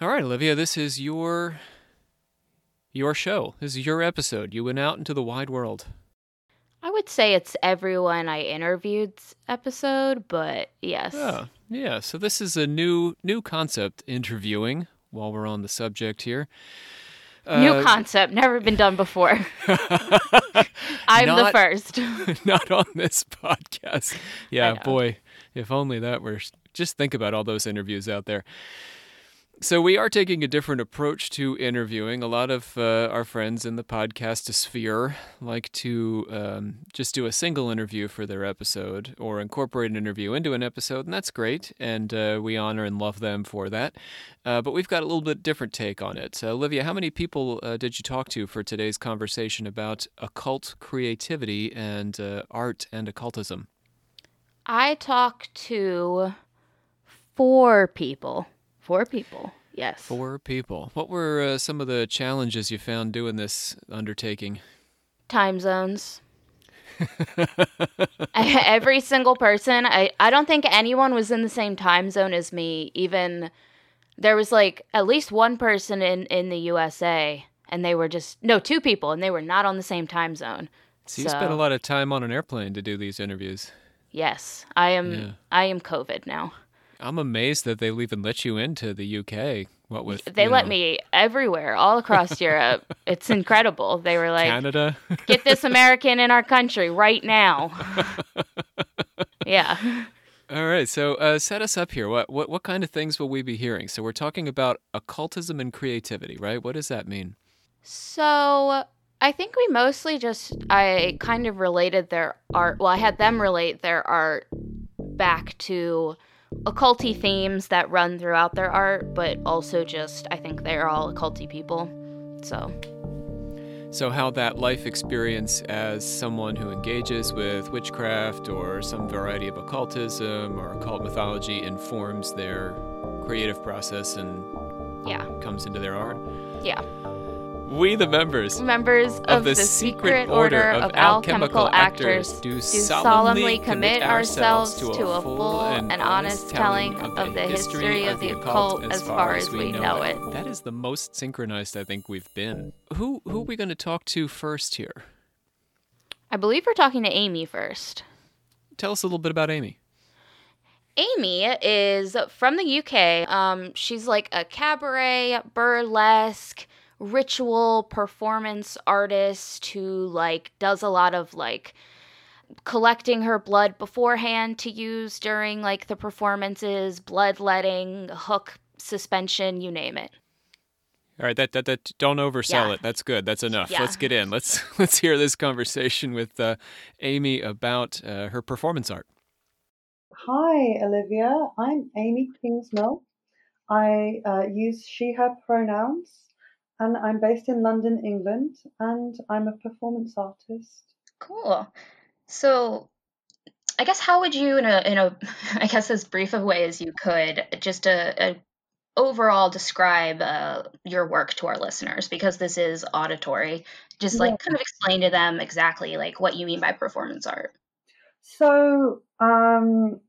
All right, Olivia, this is your your show. This is your episode. You went out into the wide world. I would say it's everyone I interviewed's episode, but yes. Yeah, yeah. So this is a new new concept interviewing. While we're on the subject here, New Uh, concept, never been done before. I'm the first. not on this podcast. Yeah, boy, if only that were. Just think about all those interviews out there. So we are taking a different approach to interviewing. A lot of uh, our friends in the podcast sphere like to um, just do a single interview for their episode or incorporate an interview into an episode, and that's great. And uh, we honor and love them for that. Uh, but we've got a little bit different take on it. Olivia, how many people uh, did you talk to for today's conversation about occult creativity and uh, art and occultism? I talked to four people. Four people. Yes. Four people. What were uh, some of the challenges you found doing this undertaking? Time zones. Every single person, I, I don't think anyone was in the same time zone as me. Even there was like at least one person in, in the USA, and they were just, no, two people, and they were not on the same time zone. So you spent a lot of time on an airplane to do these interviews. Yes, I am. Yeah. I am COVID now. I'm amazed that they'll even let you into the UK. What with They let know, me everywhere, all across Europe. It's incredible. They were like, Canada. "Get this American in our country right now." yeah. All right, so uh, set us up here. What what what kind of things will we be hearing? So we're talking about occultism and creativity, right? What does that mean? So I think we mostly just I kind of related their art. Well, I had them relate their art back to occulty themes that run throughout their art, but also just I think they're all occulty people. So So how that life experience as someone who engages with witchcraft or some variety of occultism or occult mythology informs their creative process and yeah, comes into their art. yeah. We, the members Members of, the, secret order of alchemical actors do solemnly commit ourselves to a full and honest telling of the history of the occult as far as we know it. That is the most synchronized I think we've been. Who who are we going to talk to first here? I believe we're talking to Amy first. Tell us a little bit about Amy. Amy is from the UK. Um, she's like a cabaret, burlesque, ritual performance artist who like does a lot of like collecting her blood beforehand to use during like the performances, bloodletting, hook suspension, you name it. All right, that that, that don't oversell Yeah. it. That's good. That's enough. Yeah. Let's get in. Let's let's hear this conversation with uh, Amy about uh, her performance art. Hi, Olivia. I'm Amy Kingsmill. I uh, use she, her pronouns, and I'm based in London, England, and I'm a performance artist. Cool. So, I guess how would you, in a in a, I guess as brief a way as you could, just a, a overall describe uh, your work to our listeners because this is auditory. Just like Yeah. kind of explain to them exactly like what you mean by performance art. So, um,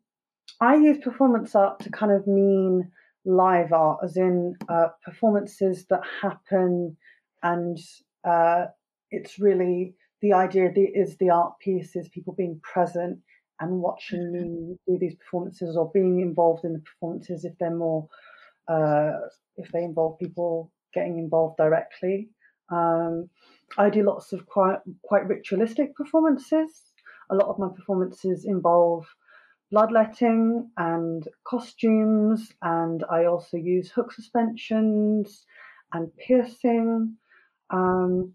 I use performance art to kind of mean live art, as in uh, performances that happen, and uh, it's really the idea the, is the art piece is people being present and watching me do these performances or being involved in the performances if they're more uh, if they involve people getting involved directly. Um, I do lots of quite quite ritualistic performances. A lot of my performances involve bloodletting and costumes, and I also use hook suspensions and piercing. Um,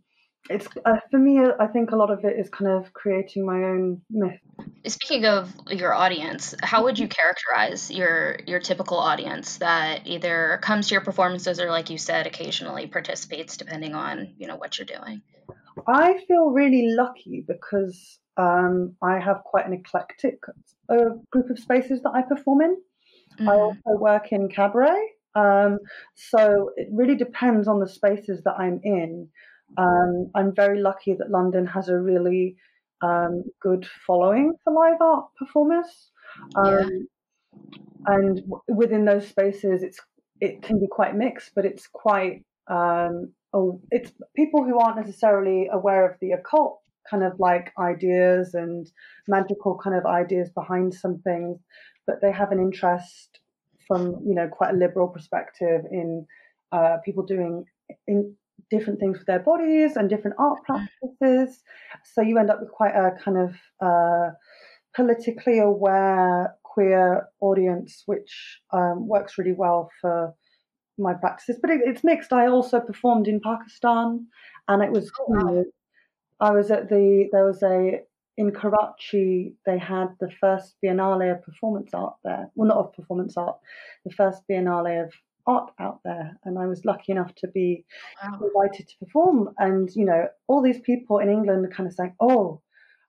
it's uh, for me. I think a lot of it is kind of creating my own myth. Speaking of your audience, how would you characterize your your typical audience that either comes to your performances or, like you said, occasionally participates, depending on you know what you're doing? I feel really lucky because um, I have quite an eclectic uh, group of spaces that I perform in. I Mhm. also work in cabaret. Um, so it really depends on the spaces that I'm in. Um, I'm very lucky that London has a really um, good following for live art performers. Yeah. Um, and w- within those spaces, it's it can be quite mixed, but it's quite um, oh, it's people who aren't necessarily aware of the occult kind of like ideas and magical kind of ideas behind some things, but they have an interest from you know quite a liberal perspective in uh, people doing in different things with their bodies and different art mm. practices. So you end up with quite a kind of uh, politically aware queer audience, which um, works really well for my practices. But it, it's mixed. I also performed in Pakistan, and it was. Oh, wow. you know, I was at the there was a in Karachi, they had the first Biennale of performance art there. Well, not of performance art, the first Biennale of art out there. And I was lucky enough to be wow. invited to perform. And, you know, all these people in England are kind of saying, oh,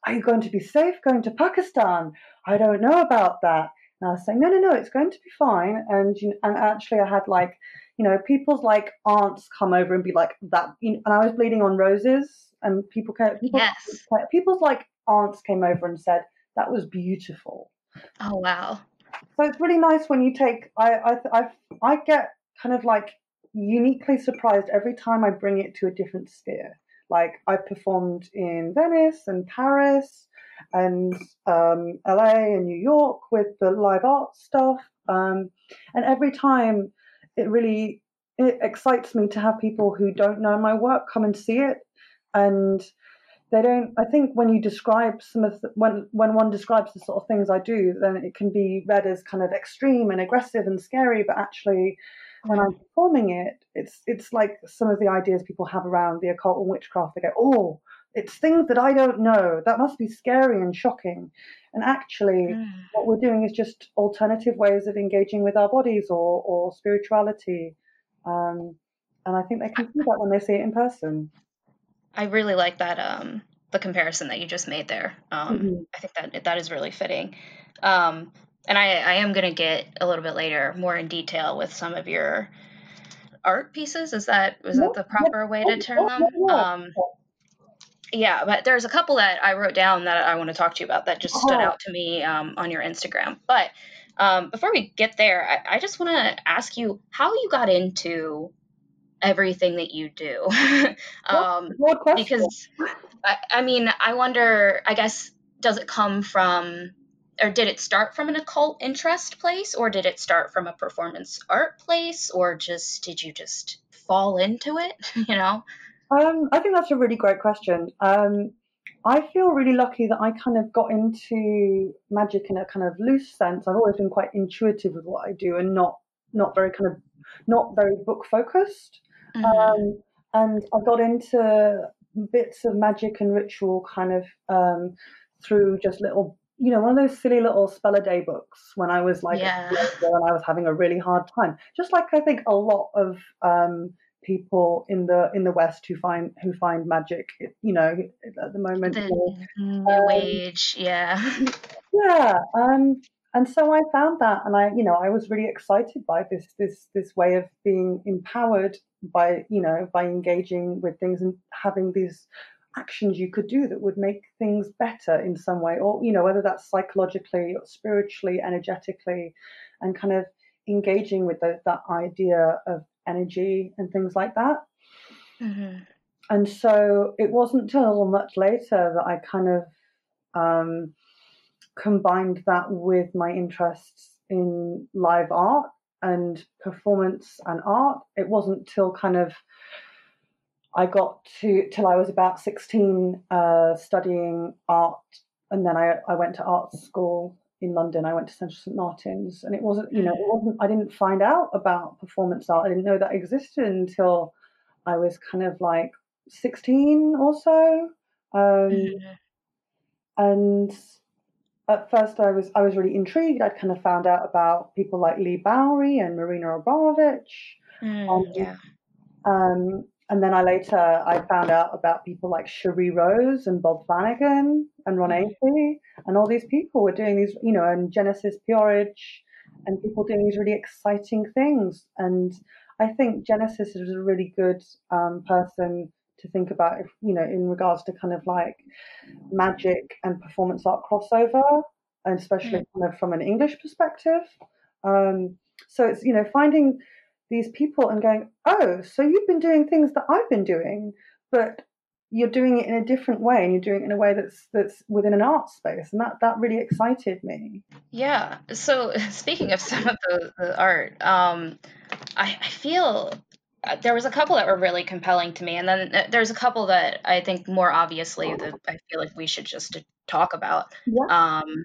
are you going to be safe going to Pakistan? I don't know about that. And I was saying, no, no, no, it's going to be fine. And, you know, and actually, I had like, you know, people's like aunts come over and be like that. You know, and I was bleeding on roses, and people, people, yes. people's like aunts came over and said that was beautiful. Oh wow! So it's really nice when you take. I I I, I get kind of like uniquely surprised every time I bring it to a different sphere. Like I performed in Venice and Paris and um, LA and New York with the live art stuff, um, and every time it really it excites me to have people who don't know my work come and see it and they don't i think when you describe some of the, when when one describes the sort of things i do then it can be read as kind of extreme and aggressive and scary but actually when i'm performing it it's it's like some of the ideas people have around the occult and witchcraft they go oh it's things that i don't know that must be scary and shocking and actually mm. what we're doing is just alternative ways of engaging with our bodies or or spirituality um, and i think they can see that when they see it in person I really like that um, the comparison that you just made there. Um, mm-hmm. I think that that is really fitting. Um, and I, I am going to get a little bit later more in detail with some of your art pieces. Is that is that the proper way to term them? Yeah, but there's a couple that I wrote down that I want to talk to you about that just stood uh-huh. out to me um, on your Instagram. But um, before we get there, I, I just want to ask you how you got into everything that you do. um, because I, I mean, I wonder, I guess, does it come from, or did it start from an occult interest place, or did it start from a performance art place, or just did you just fall into it? you know? Um, I think that's a really great question. Um, I feel really lucky that I kind of got into magic in a kind of loose sense. I've always been quite intuitive with what I do and not not very kind of not very book focused. Mm-hmm. Um, and I got into bits of magic and ritual kind of um, through just little, you know, one of those silly little spell a day books when I was like, yeah. and I was having a really hard time. Just like I think a lot of um, people in the in the West who find who find magic, you know, at the moment. The or, new um, age, yeah. Yeah. Um, and so I found that, and I, you know, I was really excited by this this this way of being empowered by, you know, by engaging with things and having these actions you could do that would make things better in some way, or you know, whether that's psychologically or spiritually, energetically, and kind of engaging with the, that idea of energy and things like that. Mm-hmm. And so it wasn't until much later that I kind of um, combined that with my interests in live art and performance and art. It wasn't till kind of I got to till I was about 16 uh, studying art, and then I, I went to art school in London. I went to Central St Martin's, and it wasn't you know it wasn't I didn't find out about performance art. I didn't know that existed until I was kind of like 16 or so. Um, mm-hmm. And at first I was I was really intrigued. I'd kind of found out about people like Leigh Bowery and Marina Abramović. Mm, um, yeah. Um, and then I later I found out about people like Sheree Rose and Bob Flanagan and Ron mm. Athey and all these people were doing these, you know, and Genesis P-Orridge and people doing these really exciting things. And I think Genesis is a really good um, person to think about if you know in regards to kind of like magic and performance art crossover and especially mm. kind of from an english perspective um, so it's you know finding these people and going, oh, so you've been doing things that I've been doing, but you're doing it in a different way and you're doing it in a way that's that's within an art space and that that really excited me. Yeah. So speaking of some of the, the art um I, I feel uh, there was a couple that were really compelling to me and then uh, there's a couple that i think more obviously that i feel like we should just talk about. Yeah. um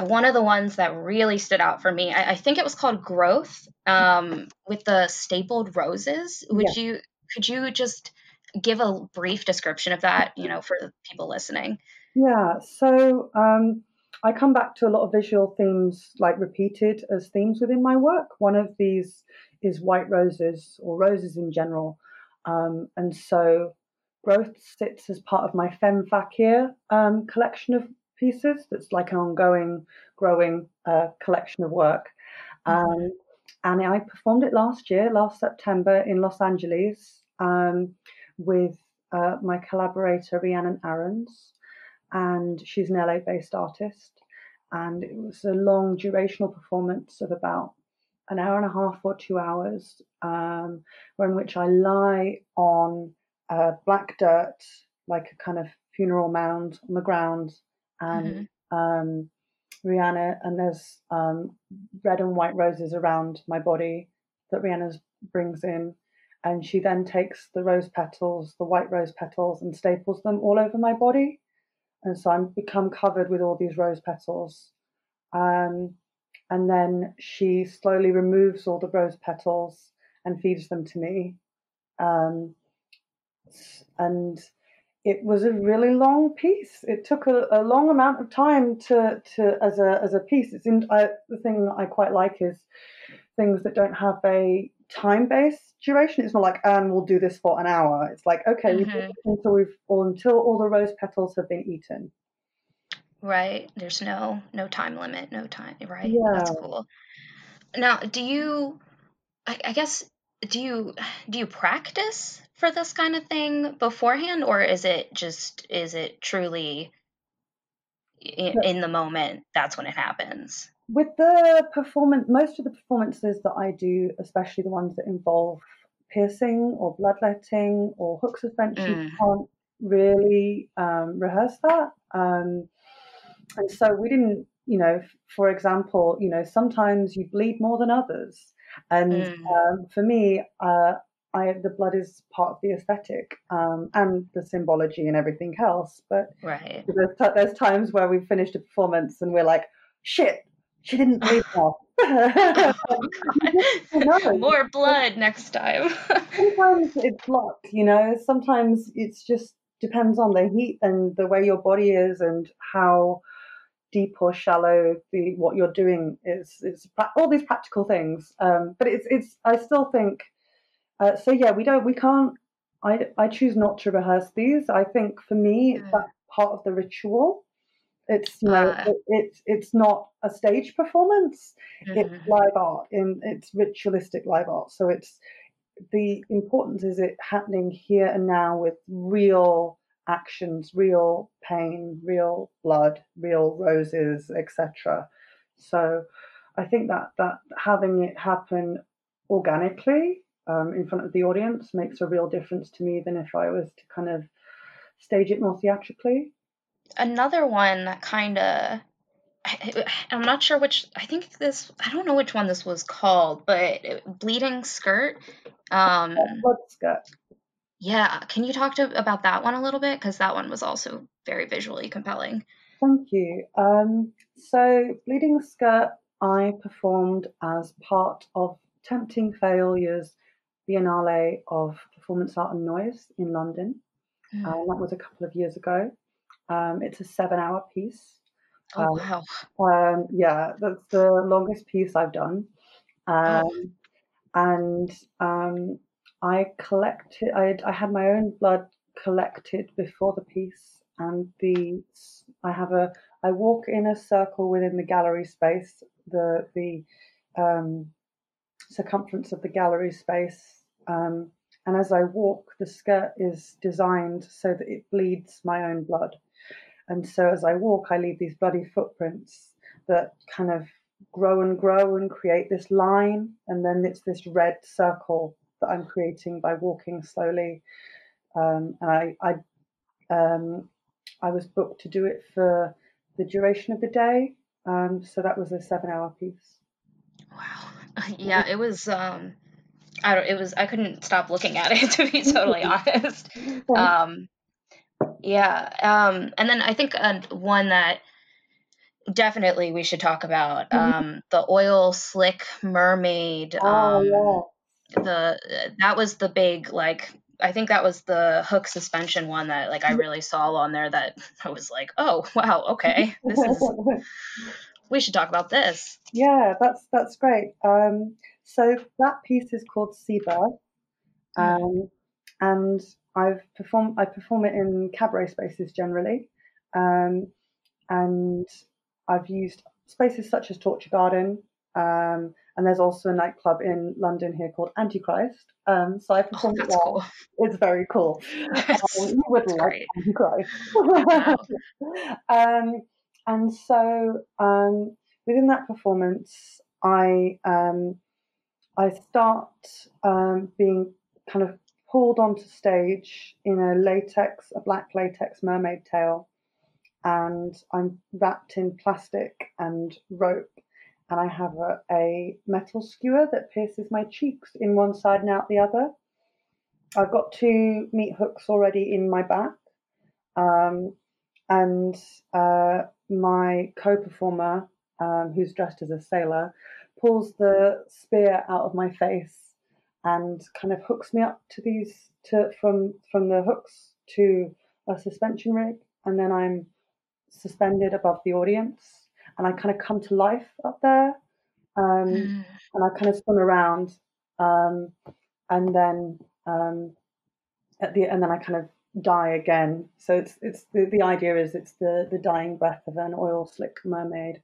one of the ones that really stood out for me i, I think it was called growth um with the stapled roses would yeah. you could you just give a brief description of that, you know, for people listening? Yeah. So um, I come back to a lot of visual themes, like repeated as themes within my work. One of these is white roses or roses in general. Um, and so growth sits as part of my Femme Fakir um, collection of pieces. That's like an ongoing, growing uh, collection of work. Mm-hmm. Um, and I performed it last year, last September in Los Angeles. Um, with uh, my collaborator Rhiannon Aarons, and she's an LA based artist. And it was a long durational performance of about an hour and a half or two hours, um, in which I lie on uh, black dirt, like a kind of funeral mound on the ground, and mm-hmm. um, Rhiannon, and there's um, red and white roses around my body that Rhiannon brings in and she then takes the rose petals, the white rose petals, and staples them all over my body. And so I'm become covered with all these rose petals. Um, and then she slowly removes all the rose petals and feeds them to me. Um, and it was a really long piece. It took a, a long amount of time to, to as a as a piece. It's in, I, the thing that I quite like is things that don't have a time based duration. It's not like, and we'll do this for an hour. It's like, okay, mm-hmm. until we've or until all the rose petals have been eaten. Right. There's no no time limit, no time. Right. Yeah. That's cool. Now, do you? I, I guess do you do you practice for this kind of thing beforehand, or is it just is it truly in, in the moment? That's when it happens with the performance, most of the performances that I do, especially the ones that involve piercing or bloodletting or hook suspension, mm. can't really um, rehearse that. Um, and so we didn't, you know, for example, you know, sometimes you bleed more than others. And mm. um, for me, uh, I, the blood is part of the aesthetic um, and the symbology and everything else. But right. there's, t- there's times where we've finished a performance and we're like, shit, she didn't bleed enough. oh, More blood next time. sometimes it's luck, you know. Sometimes it's just depends on the heat and the way your body is and how deep or shallow the what you're doing is. It's all these practical things. Um, but it's it's. I still think. Uh, so yeah, we don't. We can't. I I choose not to rehearse these. I think for me, mm. that's part of the ritual. It's you know uh, it, it's it's not a stage performance. Mm-hmm. It's live art in it's ritualistic live art. So it's the importance is it happening here and now with real actions, real pain, real blood, real roses, etc. So I think that that having it happen organically um, in front of the audience makes a real difference to me than if I was to kind of stage it more theatrically another one that kind of I'm not sure which. I think this. I don't know which one this was called, but bleeding skirt. Um, blood skirt. Yeah, can you talk to about that one a little bit? Because that one was also very visually compelling. Thank you. Um, so, bleeding skirt, I performed as part of Tempting Failure's Biennale of Performance Art and Noise in London. Mm. Uh, that was a couple of years ago. Um, it's a seven hour piece. Oh, um, wow. Um, yeah, that's the longest piece I've done. Oh. Um, And um, I collected, I, I had my own blood collected before the piece. And the I have a, I walk in a circle within the gallery space, the, the um, circumference of the gallery space. Um, and as I walk, the skirt is designed so that it bleeds my own blood. And so as I walk, I leave these bloody footprints that kind of grow and grow and create this line, and then it's this red circle that I'm creating by walking slowly. Um, and I, I, um, I was booked to do it for the duration of the day. Um, so that was a seven-hour piece. Yeah, it was. Um, I don't. It was. I couldn't stop looking at it to be totally honest. Um, yeah. Um, and then I think uh, one that definitely we should talk about Mhm. um, the oil slick mermaid. Oh Um, yeah. the that was the big like. I think that was the hook suspension one that like I really saw on there that I was like, oh wow, okay, this is we should talk about this. yeah, that's that's great. Um, so that piece is called Seabirth, um, and I've performed. I perform it in cabaret spaces generally, um, and I've used spaces such as Torture Garden, um, and there's also a nightclub in London here called Antichrist. Um, so I Oh, performed it there. cool. It's very cool. That's, Um, you would like great. Antichrist. And so um, within that performance, I um, I start um, being kind of pulled onto stage in a latex, a black latex mermaid tail, and I'm wrapped in plastic and rope, and I have a, a metal skewer that pierces my cheeks in one side and out the other. I've got two meat hooks already in my back, um, and uh, my co-performer, um, who's dressed as a sailor, pulls the spear out of my face and kind of hooks me up to these to from from the hooks to a suspension rig, and then I'm suspended above the audience, and I kind of come to life up there, um, Mm. and I kind of spin around, um, and then um, at the and then I kind of die again. So it's it's the, the idea is it's the the dying breath of an oil slick mermaid.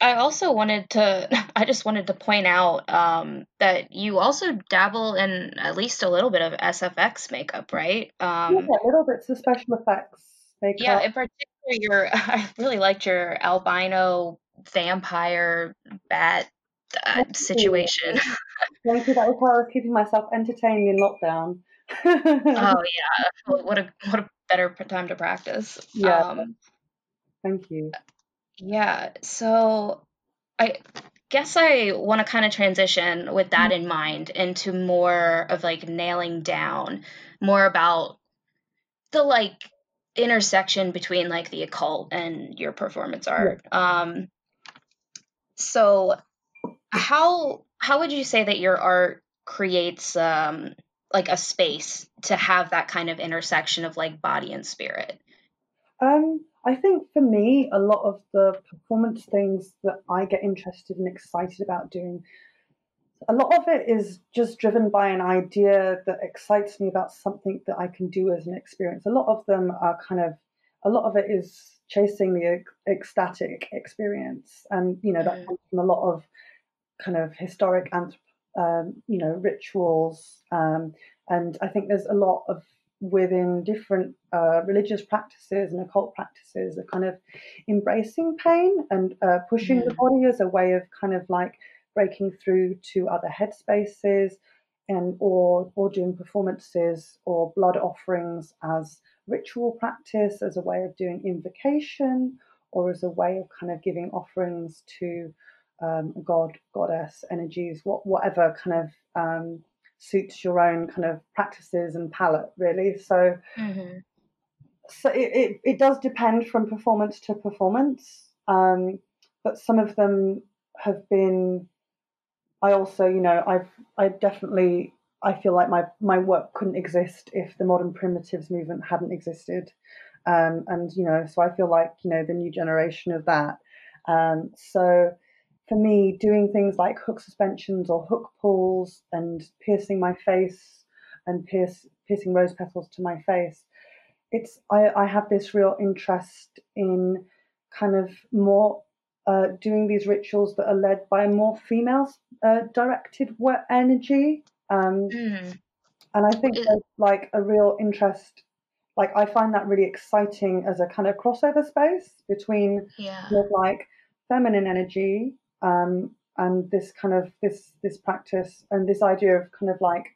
I also wanted to, I just wanted to point out um, that you also dabble in at least a little bit of SFX makeup, right? yeah, Um, little bits of special effects makeup. yeah, in particular, your I really liked your albino vampire bat uh, situation. Thank you. That was how I was keeping myself entertained in lockdown. Oh yeah, what a what a better time to practice. Yeah. Um, Thank you. yeah, so I guess I want to kind of transition with that in mind into more of like nailing down more about the like intersection between like the occult and your performance art. Um so how how would you say that your art creates um like a space to have that kind of intersection of like body and spirit? Um, I think for me, a lot of the performance things that I get interested and excited about doing, a lot of it is just driven by an idea that excites me about something that I can do as an experience. A lot of them are kind of, a lot of it is chasing the ecstatic experience, and you know that Mm. comes from a lot of kind of historic and um, you know rituals, um, and I think there's a lot of within different uh, religious practices and occult practices, a kind of embracing pain and uh, pushing the Mhm. body as a way of kind of like breaking through to other headspaces and or or doing performances or blood offerings as ritual practice as a way of doing invocation or as a way of kind of giving offerings to um, god goddess energies what whatever kind of um, suits your own kind of practices and palette really. So Mm-hmm. so it, it, it does depend from performance to performance um, but some of them have been i also you know i've i definitely i feel like my my work couldn't exist if the modern primitives movement hadn't existed. Um, and you know so i feel like you know the new generation of that. Um, so for me doing things like hook suspensions or hook pulls and piercing my face and pierce piercing rose petals to my face it's I, I have this real interest in kind of more uh, doing these rituals that are led by a more female uh, directed energy um, Mm. and I think there's like a real interest like I find that really exciting as a kind of crossover space between Yeah. like feminine energy um, and this kind of this this practice and this idea of kind of like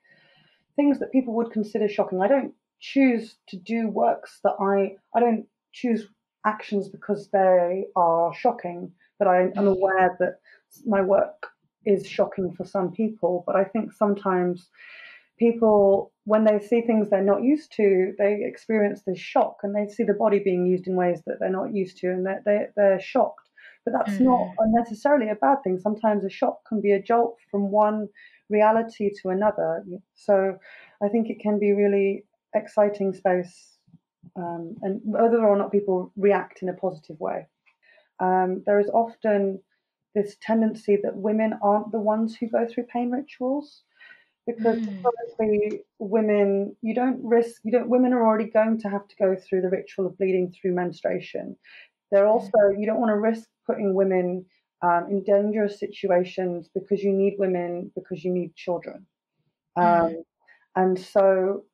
things that people would consider shocking. I don't choose to do works that I I don't choose actions because they are shocking, but I am mm. aware that my work is shocking for some people. But I think sometimes people, when they see things they're not used to, they experience this shock and they see the body being used in ways that they're not used to and they're, they're, they're shocked. But that's mm. not necessarily a bad thing. Sometimes a shock can be a jolt from one reality to another. So I think it can be really exciting space, um, and whether or not people react in a positive way. Um, there is often this tendency that women aren't the ones who go through pain rituals because mm. women you don't risk you don't women are already going to have to go through the ritual of bleeding through menstruation they're hmm. also you don't want to risk putting women um, in dangerous situations because you need women because you need children um, mm. and so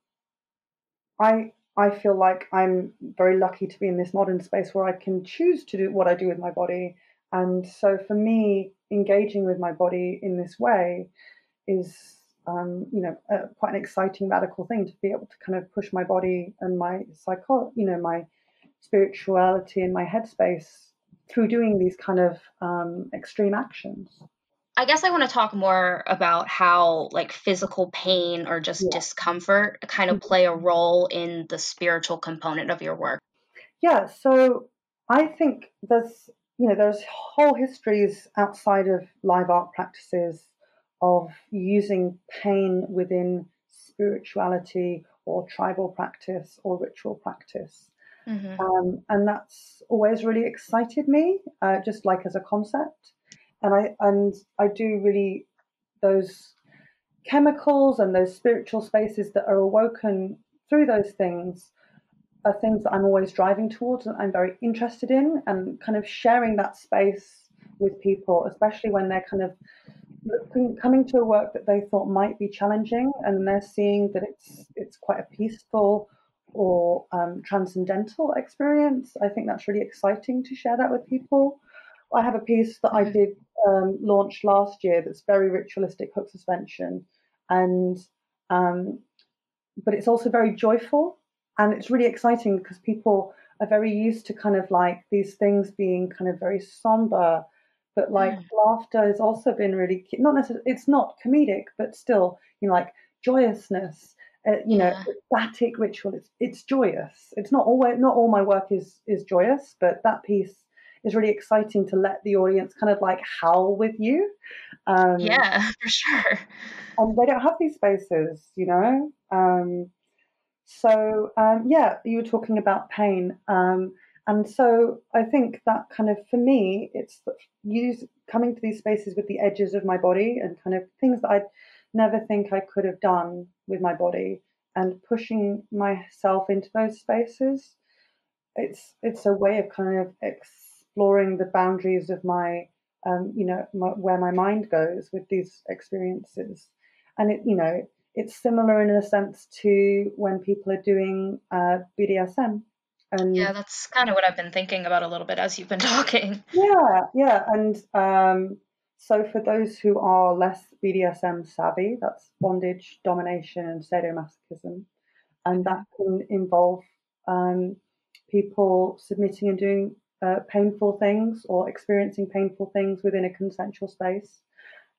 I I feel like I'm very lucky to be in this modern space where I can choose to do what I do with my body. And so for me, engaging with my body in this way is, um, you know, uh, quite an exciting radical thing to be able to kind of push my body and my psycho, you know, my spirituality and my headspace through doing these kind of um, extreme actions. I guess I want to talk more about how like physical pain or just yeah. discomfort kind of mm-hmm. play a role in the spiritual component of your work. Yeah, so I think there's you know there's whole histories outside of live art practices of using pain within spirituality or tribal practice or ritual practice. Mm-hmm. Um, and that's always really excited me, uh, just like as a concept and I and I do really those chemicals and those spiritual spaces that are awoken through those things are things that I'm always driving towards and I'm very interested in and kind of sharing that space with people, especially when they're kind of looking, coming to a work that they thought might be challenging and they're seeing that it's it's quite a peaceful or um, transcendental experience. I think that's really exciting to share that with people. I have a piece that I did um, launched last year that's very ritualistic hook suspension, and um, but it's also very joyful and it's really exciting because people are very used to kind of like these things being kind of very somber, but like mm. laughter has also been really not necessarily it's not comedic, but still you know like joyousness. Uh, you know, ecstatic ritual. It's it's joyous. It's not always not all my work is is joyous, but that piece is really exciting to let the audience kind of like howl with you. Um, yeah, for sure. And they don't have these spaces, you know. Um, so um, yeah, you were talking about pain, um, and so I think that kind of for me, it's use coming to these spaces with the edges of my body and kind of things that I'd never think I could have done with my body, and pushing myself into those spaces. It's it's a way of kind of exploring the boundaries of my, um, you know, my, where my mind goes with these experiences. And it, you know, it's similar in a sense to when people are doing uh, BDSM. And yeah, that's kind of what I've been thinking about a little bit as you've been talking. Yeah, yeah, and um, so for those who are less BDSM savvy, that's bondage, domination, and sadomasochism, and that can involve um, people submitting and doing uh, painful things or experiencing painful things within a consensual space.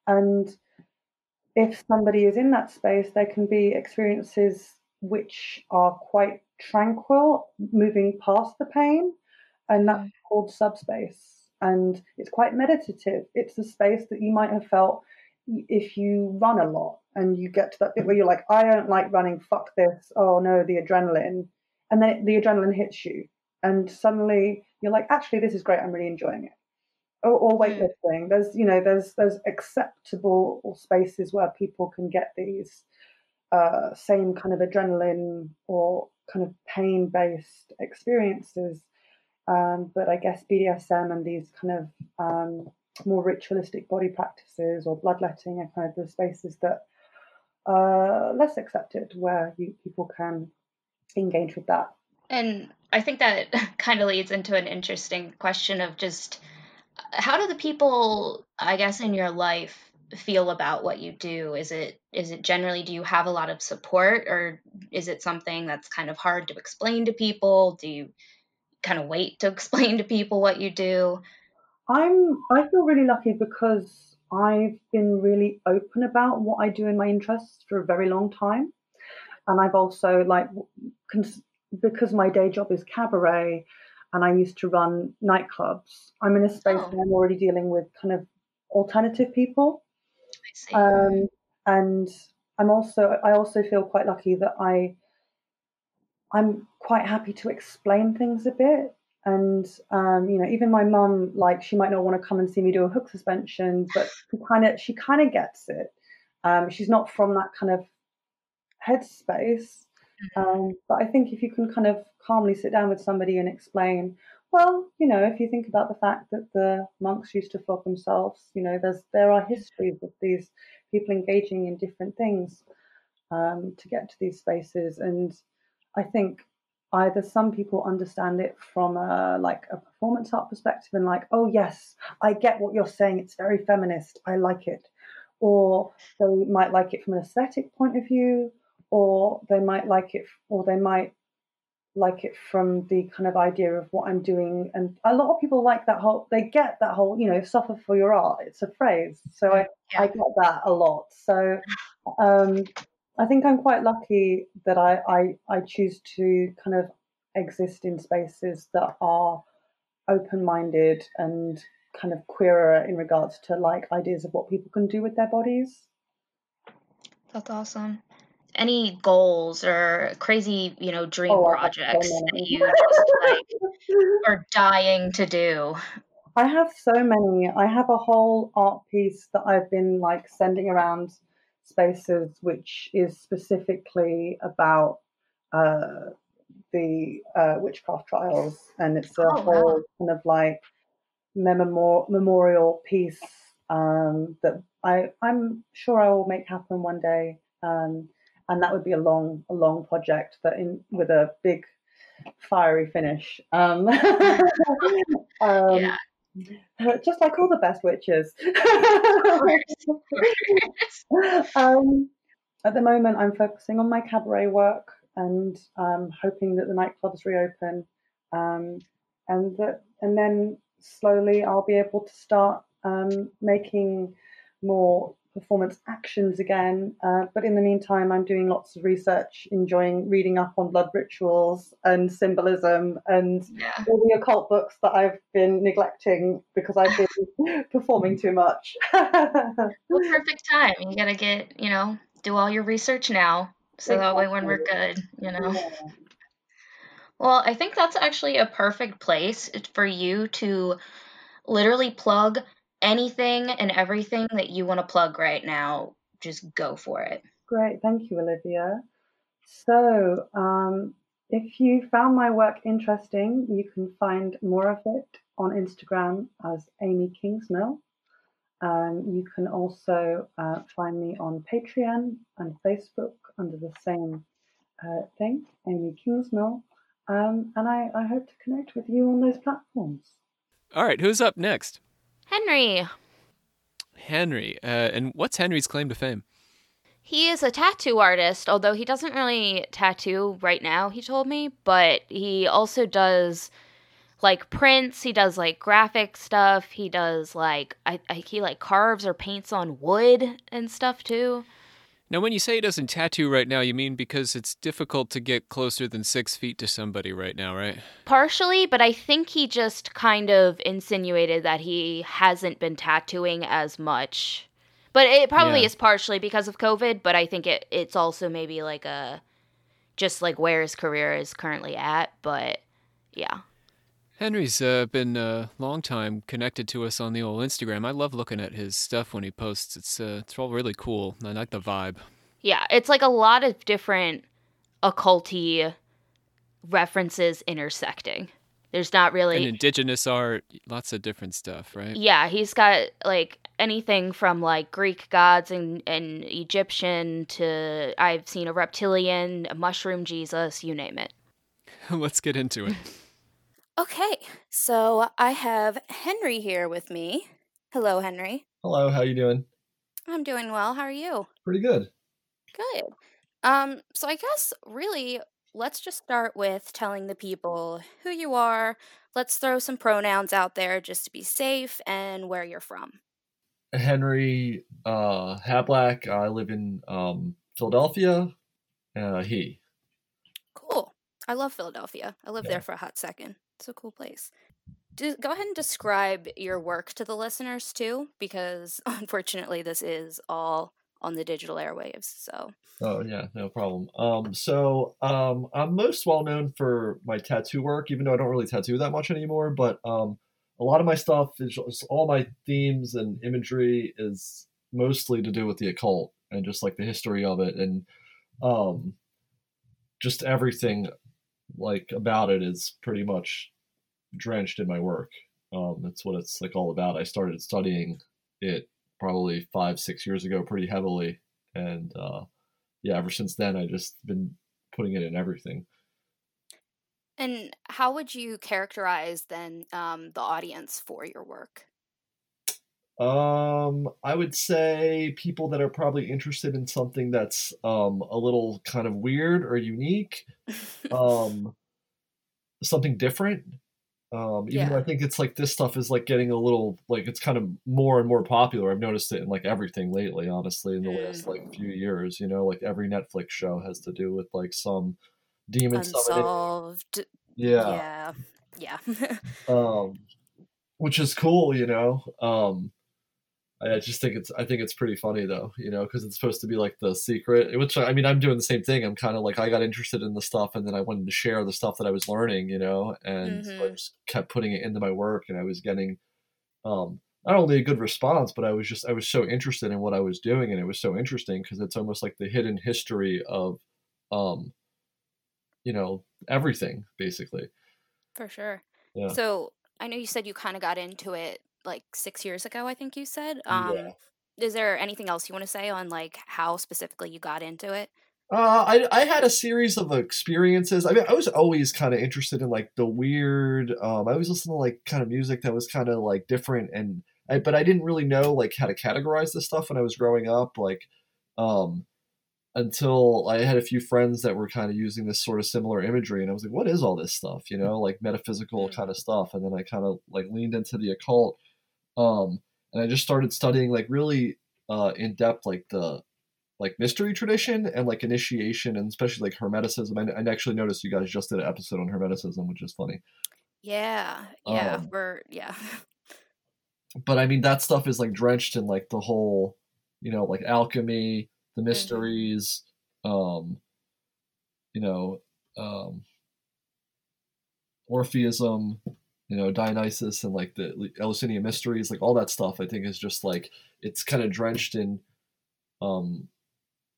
And if somebody is in that space, there can be experiences which are quite tranquil, moving past the pain, and that's mm. called subspace. And it's quite meditative. It's a space that you might have felt if you run a lot and you get to that bit where you're like, I don't like running, fuck this, oh no, the adrenaline. And then the adrenaline hits you, and suddenly you're like, actually, this is great. I'm really enjoying it. Or, or weightlifting. There's, you know, there's there's acceptable spaces where people can get these uh, same kind of adrenaline or kind of pain based experiences. Um, but I guess BDSM and these kind of um, more ritualistic body practices or bloodletting are kind of the spaces that are less accepted, where you, people can engage with that. And I think that kind of leads into an interesting question of just how do the people, I guess, in your life feel about what you do? Is it is it generally do you have a lot of support or is it something that's kind of hard to explain to people? Do you kind of wait to explain to people what you do? I'm I feel really lucky because I've been really open about what I do in my interests for a very long time. And I've also like cons- because my day job is cabaret and I used to run nightclubs. I'm in a space Oh. where I'm already dealing with kind of alternative people. I see. Um, and I'm also I also feel quite lucky that I I'm quite happy to explain things a bit. And um, you know, even my mum, like, she might not want to come and see me do a hook suspension, but she kind of she kind of gets it. Um, she's not from that kind of headspace, um, but I think if you can kind of calmly sit down with somebody and explain, well, you know, if you think about the fact that the monks used to flog themselves, you know, there's there are histories of these people engaging in different things um, to get to these spaces, and I think either some people understand it from a like a performance art perspective and like, oh yes, I get what you're saying, it's very feminist, I like it, or they might like it from an aesthetic point of view, or they might like it, or they might like it from the kind of idea of what I'm doing. And a lot of people like that whole, they get that whole, you know, suffer for your art. It's a phrase. So I, I get that a lot. So um, I think I'm quite lucky that I, I, I choose to kind of exist in spaces that are open minded and kind of queerer in regards to like ideas of what people can do with their bodies. That's awesome. Any goals or crazy, you know, dream Oh, have so projects that you just like are dying to do? I have so many. I have a whole art piece that I've been like sending around spaces, which is specifically about uh, the uh, witchcraft trials, and it's a Oh, wow. whole kind of like memor- memorial piece um, that I I'm sure I will make happen one day. Um, and that would be a long a long project, but in with a big fiery finish. Um, um, Yeah. just like all the best witches. Of course. Of course. um, at the moment, I'm focusing on my cabaret work and um, hoping that the nightclubs reopen, um, and that, and then slowly I'll be able to start um, making more performance actions again. Uh, but in the meantime, I'm doing lots of research, enjoying reading up on blood rituals and symbolism and Yeah. all the occult books that I've been neglecting because I've been performing too much. Perfect time. You gotta get, you know, do all your research now. So that way when we're good, you know. Yeah. Well, I think that's actually a perfect place for you to literally plug anything and everything that you want to plug right now. Just go for it. Great, thank you, Olivia. So, um, if you found my work interesting, you can find more of it on Instagram as Amy Kingsmill. Um, you can also uh, find me on Patreon and Facebook under the same uh, thing, Amy Kingsmill. Um, and I, I hope to connect with you on those platforms. All right, who's up next? Henry. Henry. Uh, and what's Henry's claim to fame? He is a tattoo artist, although he doesn't really tattoo right now, he told me, but he also does like prints, he does like graphic stuff, he does like I, I he like carves or paints on wood and stuff too. Now, when you say he doesn't tattoo right now, you mean because it's difficult to get closer than six feet to somebody right now, right? Partially, but I think he just kind of insinuated that he hasn't been tattooing as much. But it probably Yeah. is partially because of COVID, but I think it it's also maybe like a just like where his career is currently at, but yeah. Henry's uh, been a long time connected to us on the old Instagram. I love looking at his stuff when he posts. It's uh, it's all really cool. I like the vibe. Yeah, it's like a lot of different occulty references intersecting. There's not really And indigenous art, lots of different stuff, right? Yeah, he's got like anything from like Greek gods and, and Egyptian to I've seen a reptilian, a mushroom Jesus, you name it. Let's get into it. Okay, so I have Henry here with me. Hello, Henry. Hello, how you doing? I'm doing well. How are you? Pretty good. Good. Um, so I guess really let's just start with telling the people who you are. Let's throw some pronouns out there just to be safe and where you're from. Henry uh, Hablack. I live in um, Philadelphia. Uh, he. Cool. I love Philadelphia. I lived Yeah. there for a hot second. It's a cool place. Do, go ahead and describe your work to the listeners too, because unfortunately this is all on the digital airwaves. So Oh yeah, no problem. Um, so um, I'm most well known for my tattoo work, even though I don't really tattoo that much anymore. But um, a lot of my stuff is all my themes and imagery is mostly to do with the occult and just like the history of it and um, just everything like about it is pretty much drenched in my work. Um, that's what it's like all about. I started studying it probably five, six years ago, pretty heavily, and uh, yeah, ever since then, I just been putting it in everything. And how would you characterize then um, the audience for your work? Um, I would say people that are probably interested in something that's um a little kind of weird or unique, um, something different. Um, even though I think it's like this stuff is like getting a little like it's kind of more and more popular. I've noticed it in like everything lately, honestly, in the last like few years. You know, like every Netflix show has to do with like some demon. Unsolved. Yeah. Yeah. Yeah. um, which is cool, you know. Um, I just think it's I think it's pretty funny though, you know, because it's supposed to be like the secret. Which I mean, I'm doing the same thing. I'm kind of like I got interested in the stuff, and then I wanted to share the stuff that I was learning, you know, and so I Mhm. just kept putting it into my work, and I was getting um, not only a good response, but I was just I was so interested in what I was doing, and it was so interesting because it's almost like the hidden history of, um, you know, everything basically. For sure. Yeah. So I know you said you kind of got into it like six years ago, I think you said. Yeah. Um, is there anything else you want to say on like how specifically you got into it? Uh, I I had a series of experiences. I mean, I was always kind of interested in like the weird. Um, I always listened to like kind of music that was kind of like different, and I, but I didn't really know like how to categorize this stuff when I was growing up. Like, um, until I had a few friends that were kind of using this sort of similar imagery, and I was like, what is all this stuff? You know, like metaphysical Mm. kind of stuff. And then I kind of like leaned into the occult, um, and I just started studying like really uh in depth like the like mystery tradition and like initiation and especially like hermeticism. I, I actually noticed you guys just did an episode on hermeticism, which is funny. Yeah. Yeah. Um, we're yeah. But I mean, that stuff is like drenched in like the whole, you know, like alchemy, the Mm-hmm. mysteries, um, you know, um, Orpheism, you know, Dionysus and like the Eleusinian mysteries, like all that stuff. I think is just like it's kind of drenched in, um,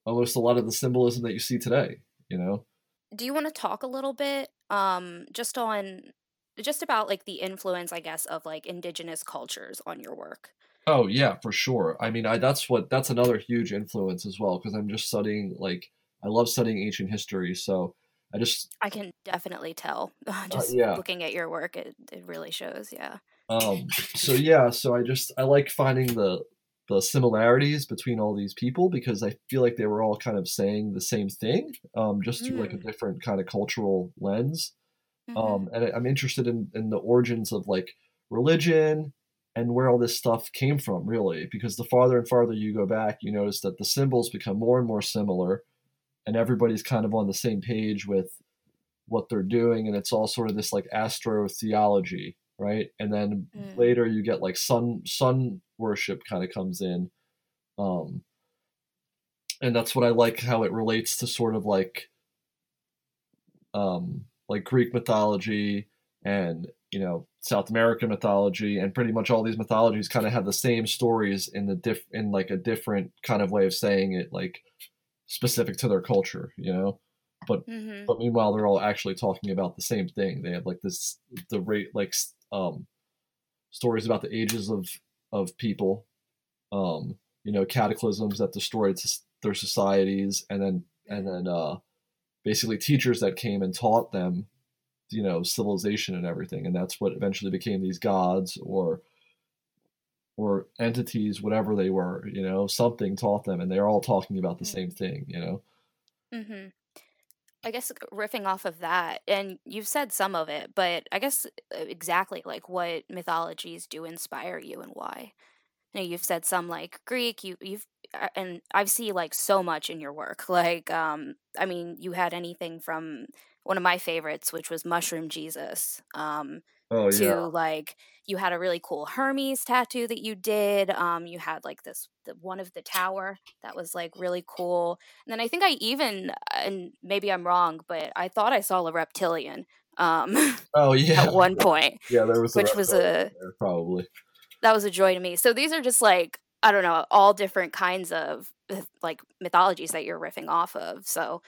almost a lot of the symbolism that you see today. You know. Do you want to talk a little bit um just on just about like the influence, I guess, of like indigenous cultures on your work? Oh yeah, for sure. I mean, I that's what that's another huge influence as well because I'm just studying like I love studying ancient history, so I just I can definitely tell. just yeah. looking at your work, it, it really shows. Yeah. um so yeah, so I just I like finding the the similarities between all these people because I feel like they were all kind of saying the same thing, um, just through like a Mm. different kind of cultural lens. Mhm. um, and I- I'm interested in, in the origins of like religion and where all this stuff came from, really. Because the farther and farther you go back, you notice that the symbols become more and more similar, and everybody's kind of on the same page with what they're doing, and it's all sort of this like astro theology, right? And then Mm. later you get like sun sun worship kind of comes in, um, and that's what I like how it relates to sort of like um, like Greek mythology and you know South American mythology, and pretty much all these mythologies kind of have the same stories in the diff in like a different kind of way of saying it, like specific to their culture, you know. But Mhm. but meanwhile, they're all actually talking about the same thing. They have like this the rate like um stories about the ages of of people, um you know cataclysms that destroyed s- their societies, and then and then uh basically teachers that came and taught them you know civilization and everything and that's what eventually became these gods or or entities whatever they were you know something taught them and they're all talking about the same thing you know Mm-hmm. I guess riffing off of that, and you've said some of it, but I guess uh, exactly like what mythologies do inspire you and why. You know, you've said some like Greek, you you've uh, and I see like so much in your work. Like, um, I mean, you had anything from one of my favorites, which was Mushroom Jesus. Um, oh to yeah like you had a really cool Hermes tattoo that you did. Um, you had like this the one of the tower that was like really cool. And then I think I even and maybe I'm wrong, but I thought I saw a reptilian um oh yeah at one point, yeah there was a which was a there, probably that was a joy to me. So these are just like I don't know, all different kinds of uh, like mythologies that you're riffing off of. So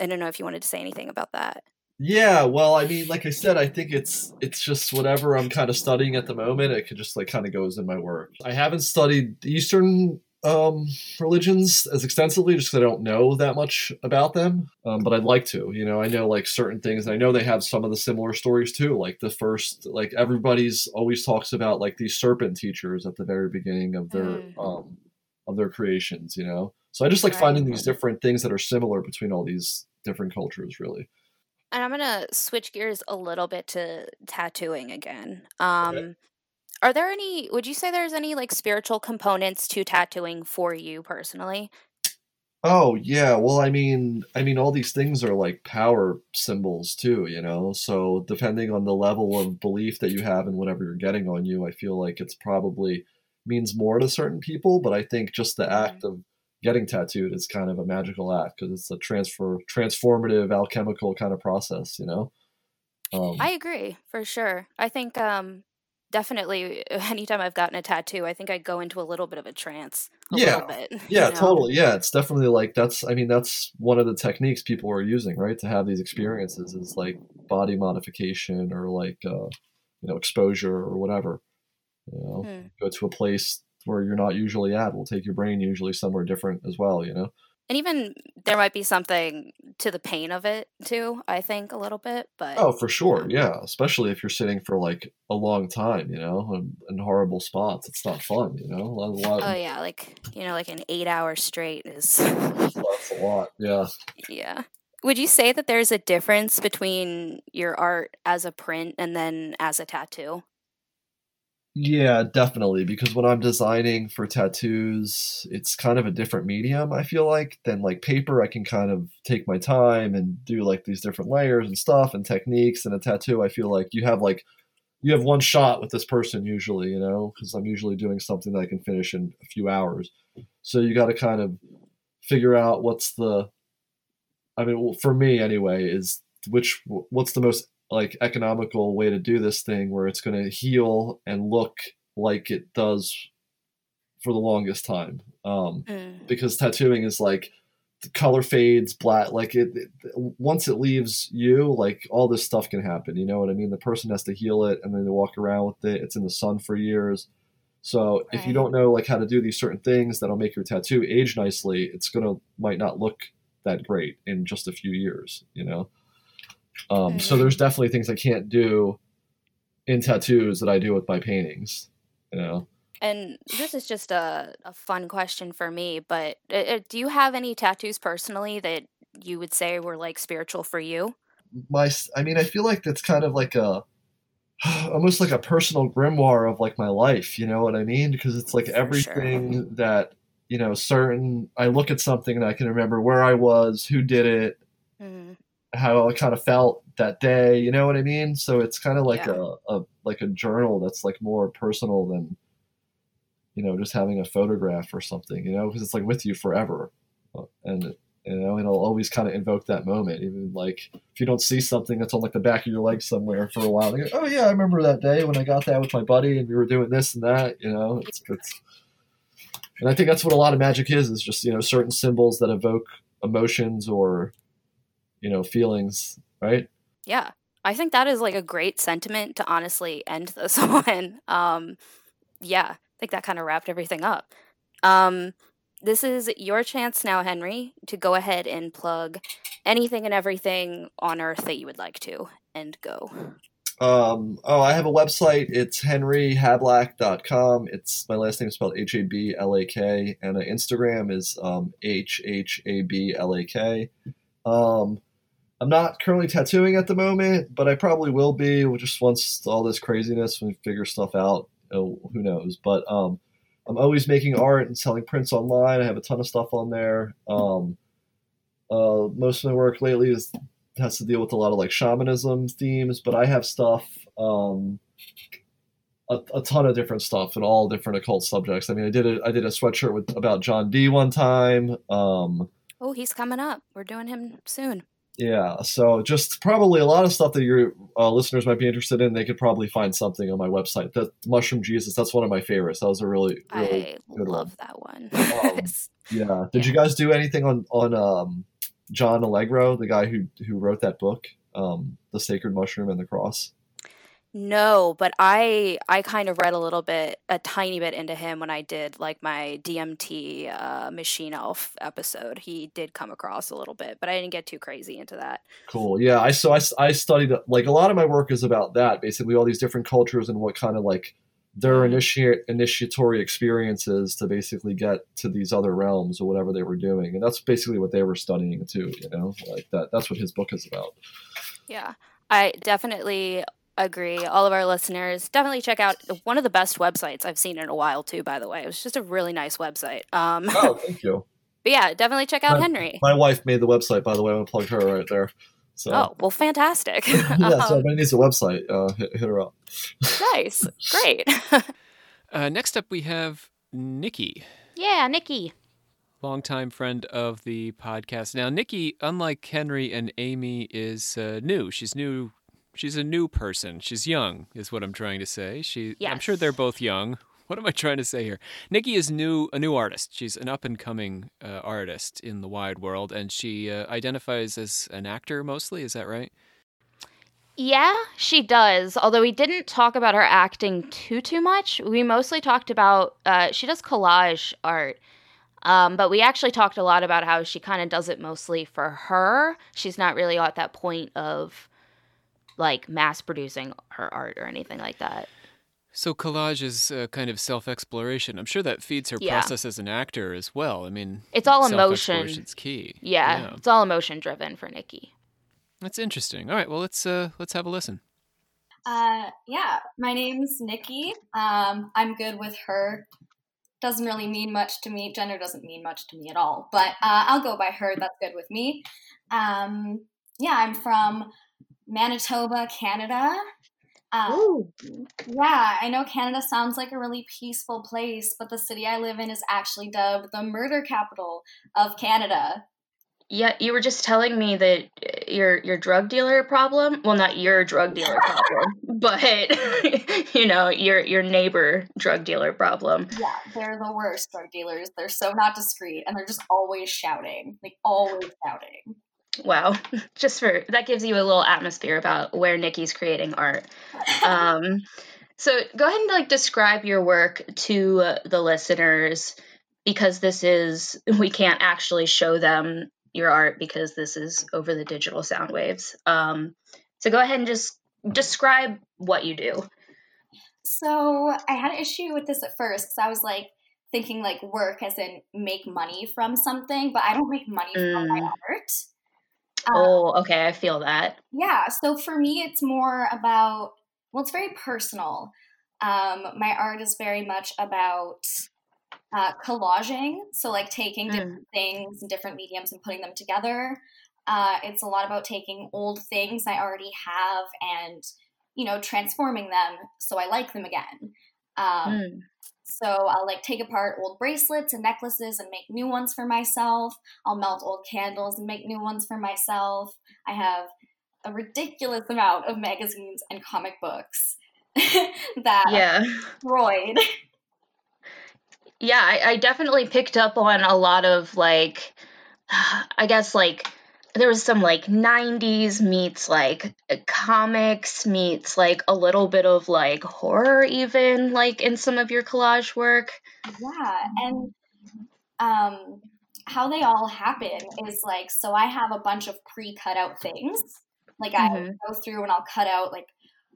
I don't know if you wanted to say anything about that. Yeah, well, I mean, like I said, I think it's it's just whatever I'm kind of studying at the moment. It could just like kind of goes in my work. I haven't studied Eastern um, religions as extensively just because I don't know that much about them. Um, but I'd like to. You know, I know like certain things. And I know they have some of the similar stories too. Like the first, like everybody's always talks about like these serpent teachers at the very beginning of their Mm. um, of their creations. You know, so I just like Right. finding these different things that are similar between all these different cultures. Really. And I'm gonna switch gears a little bit to tattooing again. Um, are there any? Would you say there's any like spiritual components to tattooing for you personally? Oh yeah, well I mean I mean all these things are like power symbols too, you know. So depending on the level of belief that you have in whatever you're getting on you, I feel like it's probably means more to certain people, but I think just the act of getting tattooed is kind of a magical act because it's a transfer transformative alchemical kind of process, you know. Um, I agree for sure. I think um, definitely anytime I've gotten a tattoo, I think I go into a little bit of a trance. A Yeah. little bit. you Yeah, know? totally. Yeah, it's definitely like that's. I mean, that's one of the techniques people are using, right, to have these experiences is like body modification or like uh, you know exposure or whatever. You know, Hmm. go to a place where you're not usually at. Will take your brain usually somewhere different as well. You know. And even there might be something to the pain of it too. I think a little bit, but Oh, for sure. Yeah, especially if you're sitting for like a long time. You know, in, in horrible spots. It's not fun. You know, a lot. Lot oh yeah, like you know, like an eight hour straight is that's a lot. Yeah. Yeah. Would you say that there's a difference between your art as a print and then as a tattoo? Yeah, definitely. Because when I'm designing for tattoos, it's kind of a different medium, I feel like, than like paper. I can kind of take my time and do like these different layers and stuff and techniques. And a tattoo, I feel like you have like, you have one shot with this person usually, you know, because I'm usually doing something that I can finish in a few hours. So you got to kind of figure out what's the, I mean, for me anyway, is which, what's the most like economical way to do this thing where it's going to heal and look like it does for the longest time. Um, Mm. because tattooing is like the color fades black like it, it once it leaves you like all this stuff can happen you know what i mean? The person has to heal it and then they walk around with it. It's in the sun for years. So if you don't know like how to do these certain things that'll make your tattoo age nicely it's gonna might not look that great in just a few years you know um, so there's definitely things I can't do in tattoos that I do with my paintings. You know, And this is just a, a fun question for me, but uh, uh, do you have any tattoos personally that you would say were like spiritual for you? my I mean, I feel like that's kind of like a almost like a personal grimoire of like my life. You know what I mean? Because it's like For everything that you know, certain. I look at something and I can remember where I was, who did it, Mm. How I kind of felt that day. You know what I mean? So it's kind of like Yeah. a, a like a journal that's like more personal than you know just having a photograph or something. You know, because it's like with you forever, Uh, and you know it'll always kind of invoke that moment. Even like if you don't see something that's on like the back of your leg somewhere for a while, like, oh yeah, I remember that day when I got that with my buddy and we were doing this and that. You know, it's it's. And I think that's what a lot of magic is, is just, you know, certain symbols that evoke emotions or, you know, feelings, right? Yeah. I think that is like a great sentiment to honestly end this on. Um, yeah, I think that kind of wrapped everything up. Um, this is your chance now, Henry, to go ahead and plug anything and everything on earth that you would like to, and go. Um, oh, I have a website. It's henryhablak.com. It's my last name is spelled H A B L A K, and uh, Instagram is um, H H A B L A K. Um, I'm not currently tattooing at the moment, but I probably will be just once all this craziness when we figure stuff out. Oh, who knows? But um, I'm always making art and selling prints online. I have a ton of stuff on there. Um, uh, most of my work lately is has to deal with a lot of like shamanism themes, but I have stuff, um, a, a ton of different stuff and all different occult subjects. I mean, I did a I did a sweatshirt with about John Dee one time. Um, oh, he's coming up. We're doing him soon. Yeah, so just probably a lot of stuff that your uh, listeners might be interested in. They could probably find something on my website. The Mushroom Jesus, that's one of my favorites. That was a really, really I good love one. that one. Um, yeah. Did you guys do anything on on um, John Allegro, the guy who who wrote that book, um, The Sacred Mushroom and the Cross? No, but I I kind of read a little bit, a tiny bit into him when I did like my DMT uh, Machine Elf episode. He did come across a little bit, but I didn't get too crazy into that. Cool. Yeah. I so I, I studied like a lot of my work is about that. Basically, all these different cultures and what kind of like their Mhm. initiate initiatory experiences to basically get to these other realms or whatever they were doing, and that's basically what they were studying too. You know, like that. That's what his book is about. Yeah, I definitely agree. All of our listeners definitely check out one of the best websites I've seen in a while too. By the way, it was just a really nice website. Um, Oh, thank you. but yeah, definitely check out Uh, Henry. My wife made the website, by the way. I'm gonna plug her right there. So. Oh well, fantastic. yeah, so Um, everybody needs a website. Uh, hit, hit her up. nice, great. Uh, next up, we have Nikki, yeah, Nikki. longtime friend of the podcast. Now, Nikki, unlike Henry and Amy, is uh, new. She's new. She's a new person. She's young, is what I'm trying to say. She. I'm sure they're both young. What am I trying to say here? Nikki is new, a new artist. She's an up and coming uh, artist in the wide world, and she uh, identifies as an actor mostly. Is that right? Yeah, she does. Although we didn't talk about her acting too too much. We mostly talked about uh, she does collage art. Um, but we actually talked a lot about how she kind of does it mostly for her. She's not really at that point of like mass producing her art or anything like that. So collage is uh, kind of self-exploration. I'm sure that feeds her Yeah. process as an actor as well. I mean, It's all emotion. self-exploration's key. Yeah, it's all emotion driven for Nikki. That's interesting. All right, well let's uh let's have a listen. Uh, yeah, my name's Nikki. Um, I'm good with her. Doesn't really mean much to me. Gender doesn't mean much to me at all, but uh, I'll go by her. That's good with me. Um, yeah, I'm from Manitoba, Canada. Uh, yeah, I know Canada sounds like a really peaceful place, but the city I live in is actually dubbed the murder capital of Canada. Yeah, you were just telling me that uh, your your drug dealer problem. Well, not your drug dealer problem, but you know your your neighbor drug dealer problem. Yeah, they're the worst drug dealers. They're so not discreet and they're just always shouting. Like always shouting. Wow, just for that gives you a little atmosphere about where Nikki's creating art. Um, so go ahead and like describe your work to uh, the listeners because this is we can't actually show them your art because this is over the digital sound waves. Um, so go ahead and just describe what you do. So I had an issue with this at first because I was like thinking like work as in make money from something, but I don't make money from my Mm. art. Uh, Oh, okay, I feel that. Yeah, so for me, it's more about, well, it's very personal. Um, my art is very much about uh, collaging, so like taking Mm. different things and different mediums and putting them together. Uh, it's a lot about taking old things I already have and, you know, transforming them so I like them again. Um, Mm. So I'll like take apart old bracelets and necklaces and make new ones for myself. I'll melt old candles and make new ones for myself. I have a ridiculous amount of magazines and comic books that Yeah. Freud. Yeah, I, I definitely picked up on a lot of like, I guess like there was some like 90s meets like uh, comics meets like a little bit of like horror even like in some of your collage work. Yeah, and um, how they all happen is like so I have a bunch of pre cut out things. Like Mhm. I go through and I'll cut out like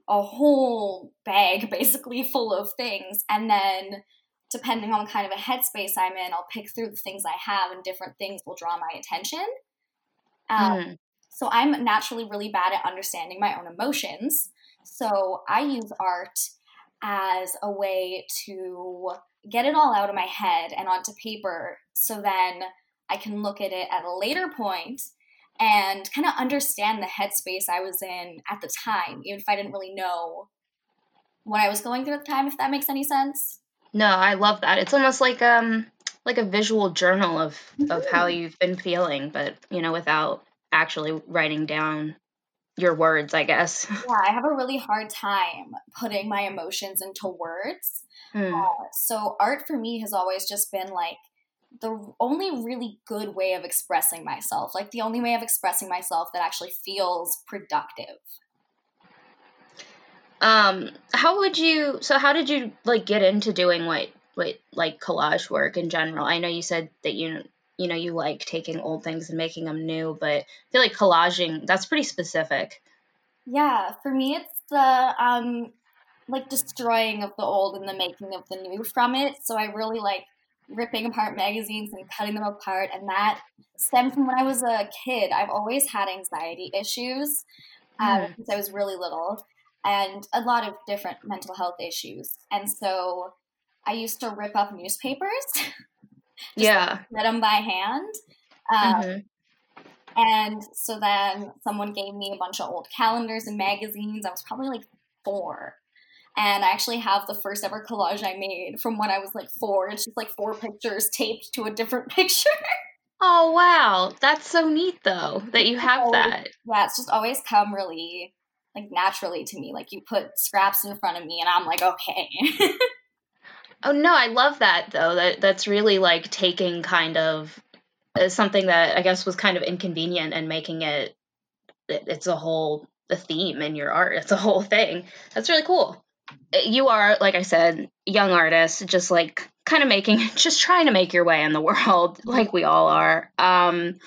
a whole bag basically full of things and then depending on kind of a headspace I'm in, I'll pick through the things I have and different things will draw my attention. Um, Mhm. so I'm naturally really bad at understanding my own emotions. So I use art as a way to get it all out of my head and onto paper so then I can look at it at a later point and kind of understand the headspace I was in at the time, even if I didn't really know what I was going through at the time, if that makes any sense. No, I love that. It's almost like um like a visual journal of of how you've been feeling, but you know, without actually writing down your words, I guess. Yeah, I have a really hard time putting my emotions into words. Hmm. Uh, so art for me has always just been like the only really good way of expressing myself, like the only way of expressing myself that actually feels productive. Um, how would you? So, how did you like get into doing what, what like collage work in general? I know you said that you, you know, you like taking old things and making them new, but I feel like collaging that's pretty specific. Yeah, for me it's the um like destroying of the old and the making of the new from it. So I really like ripping apart magazines and cutting them apart and that stemmed from when I was a kid. I've always had anxiety issues um, Mm. since I was really little and a lot of different mental health issues. And so I used to rip up newspapers, yeah. read them by hand. Um, Mhm. and so then someone gave me a bunch of old calendars and magazines. I was probably like four. And I actually have the first ever collage I made from when I was like four. It's just like four pictures taped to a different picture. Oh wow, that's so neat though that you have that. yeah, it's just always come really like naturally to me. Like you put scraps in front of me and I'm like, okay. Oh no, I love that though. That that's really like taking kind of uh, something that I guess was kind of inconvenient and making it, it it's a whole a theme in your art. It's a whole thing. That's really cool. Uh, You are like I said, young artist, just like kind of making just trying to make your way in the world like we all are. Um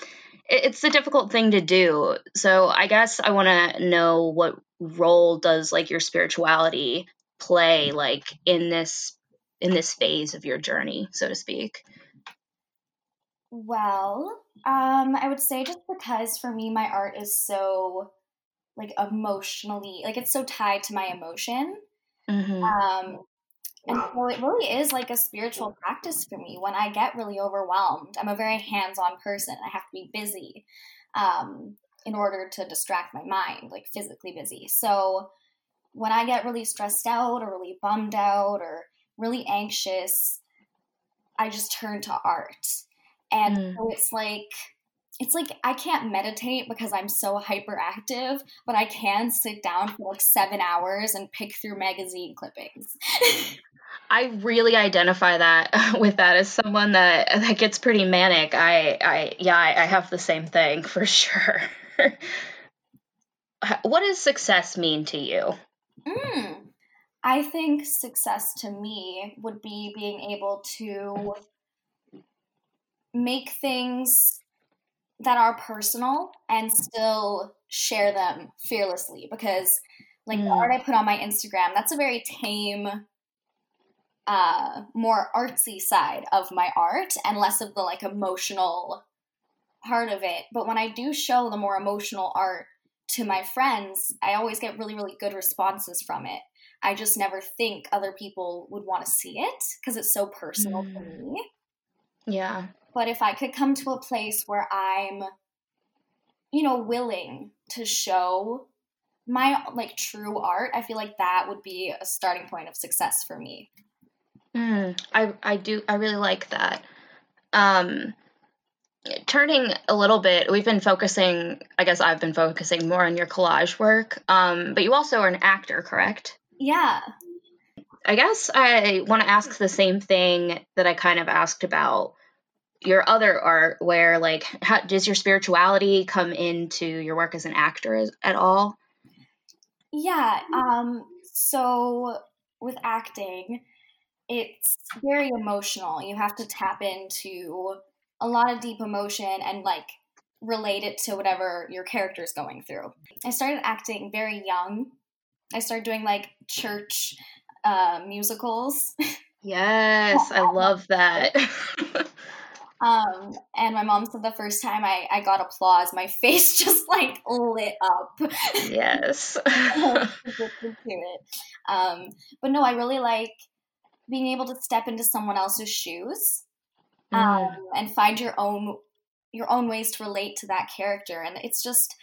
it- it's a difficult thing to do. So I guess I want to know what role does like your spirituality play like in this in this phase of your journey, so to speak. well, um, I would say just because for me my art is so like emotionally like it's so tied to my emotion. Mm-hmm. Um, and so it really is like a spiritual practice for me when I get really overwhelmed. I'm a very hands on person. I have to be busy um, in order to distract my mind, like physically busy. So when I get really stressed out or really bummed out or really anxious, I just turn to art. And Mm. so it's like, it's like I can't meditate because I'm so hyperactive, but I can sit down for like seven hours and pick through magazine clippings. I really identify that with that as someone that that gets pretty manic. I, I yeah, I, I have the same thing for sure. what does success mean to you? Mm. I think success to me would be being able to make things that are personal and still share them fearlessly because like the Mm. art I put on my Instagram, that's a very tame uh more artsy side of my art and less of the like emotional part of it. But when I do show the more emotional art to my friends, I always get really, really good responses from it. I just never think other people would want to see it because it's so personal to Mm. me. Yeah. But if I could come to a place where I'm, you know, willing to show my like true art, I feel like that would be a starting point of success for me. Mm, I I do I really like that. Um turning a little bit, we've been focusing I guess I've been focusing more on your collage work. Um but you also are an actor, correct? Yeah. I guess I want to ask the same thing that I kind of asked about your other art where like how does your spirituality come into your work as an actor as, at all? Yeah. Um, so with acting, it's very emotional. You have to tap into a lot of deep emotion and like relate it to whatever your character is going through. I started acting very young. I started doing like church uh, musicals. Yes, I love that. Um, and my mom said the first time I, I got applause, my face just like lit up. yes. Um, but no, I really like being able to step into someone else's shoes um, Mm. and find your own your own ways to relate to that character. And it's just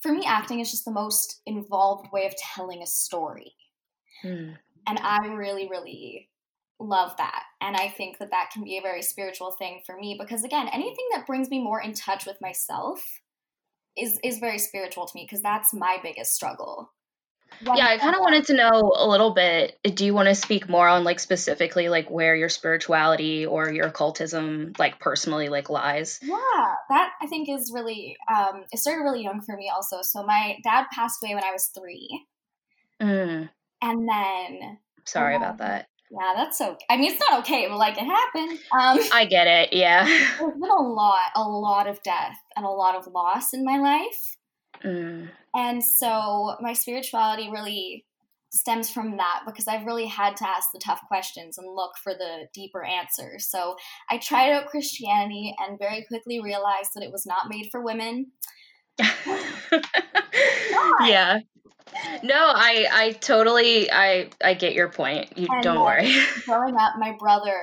for me, acting is just the most involved way of telling a story. Mm. And I really, really love that. And I think that that can be a very spiritual thing for me because again, anything that brings me more in touch with myself is is very spiritual to me because that's my biggest struggle. Yeah, I kind of wanted to know a little bit. Do you want to speak more on like specifically like where your spirituality or your occultism like personally like lies? Yeah, that I think is really um it started really young for me also. So my dad passed away when I was 3 Mm. and then Sorry Um, about that. yeah, that's okay. I mean, it's not okay, but like it happened. Um I get it. Yeah. there's been a lot, a lot of death and a lot of loss in my life. Mm. And so my spirituality really stems from that because I've really had to ask the tough questions and look for the deeper answers. So I tried out Christianity and very quickly realized that it was not made for women. yeah. No, I I totally I I get your point. You And, don't uh, worry. Growing up, my brother,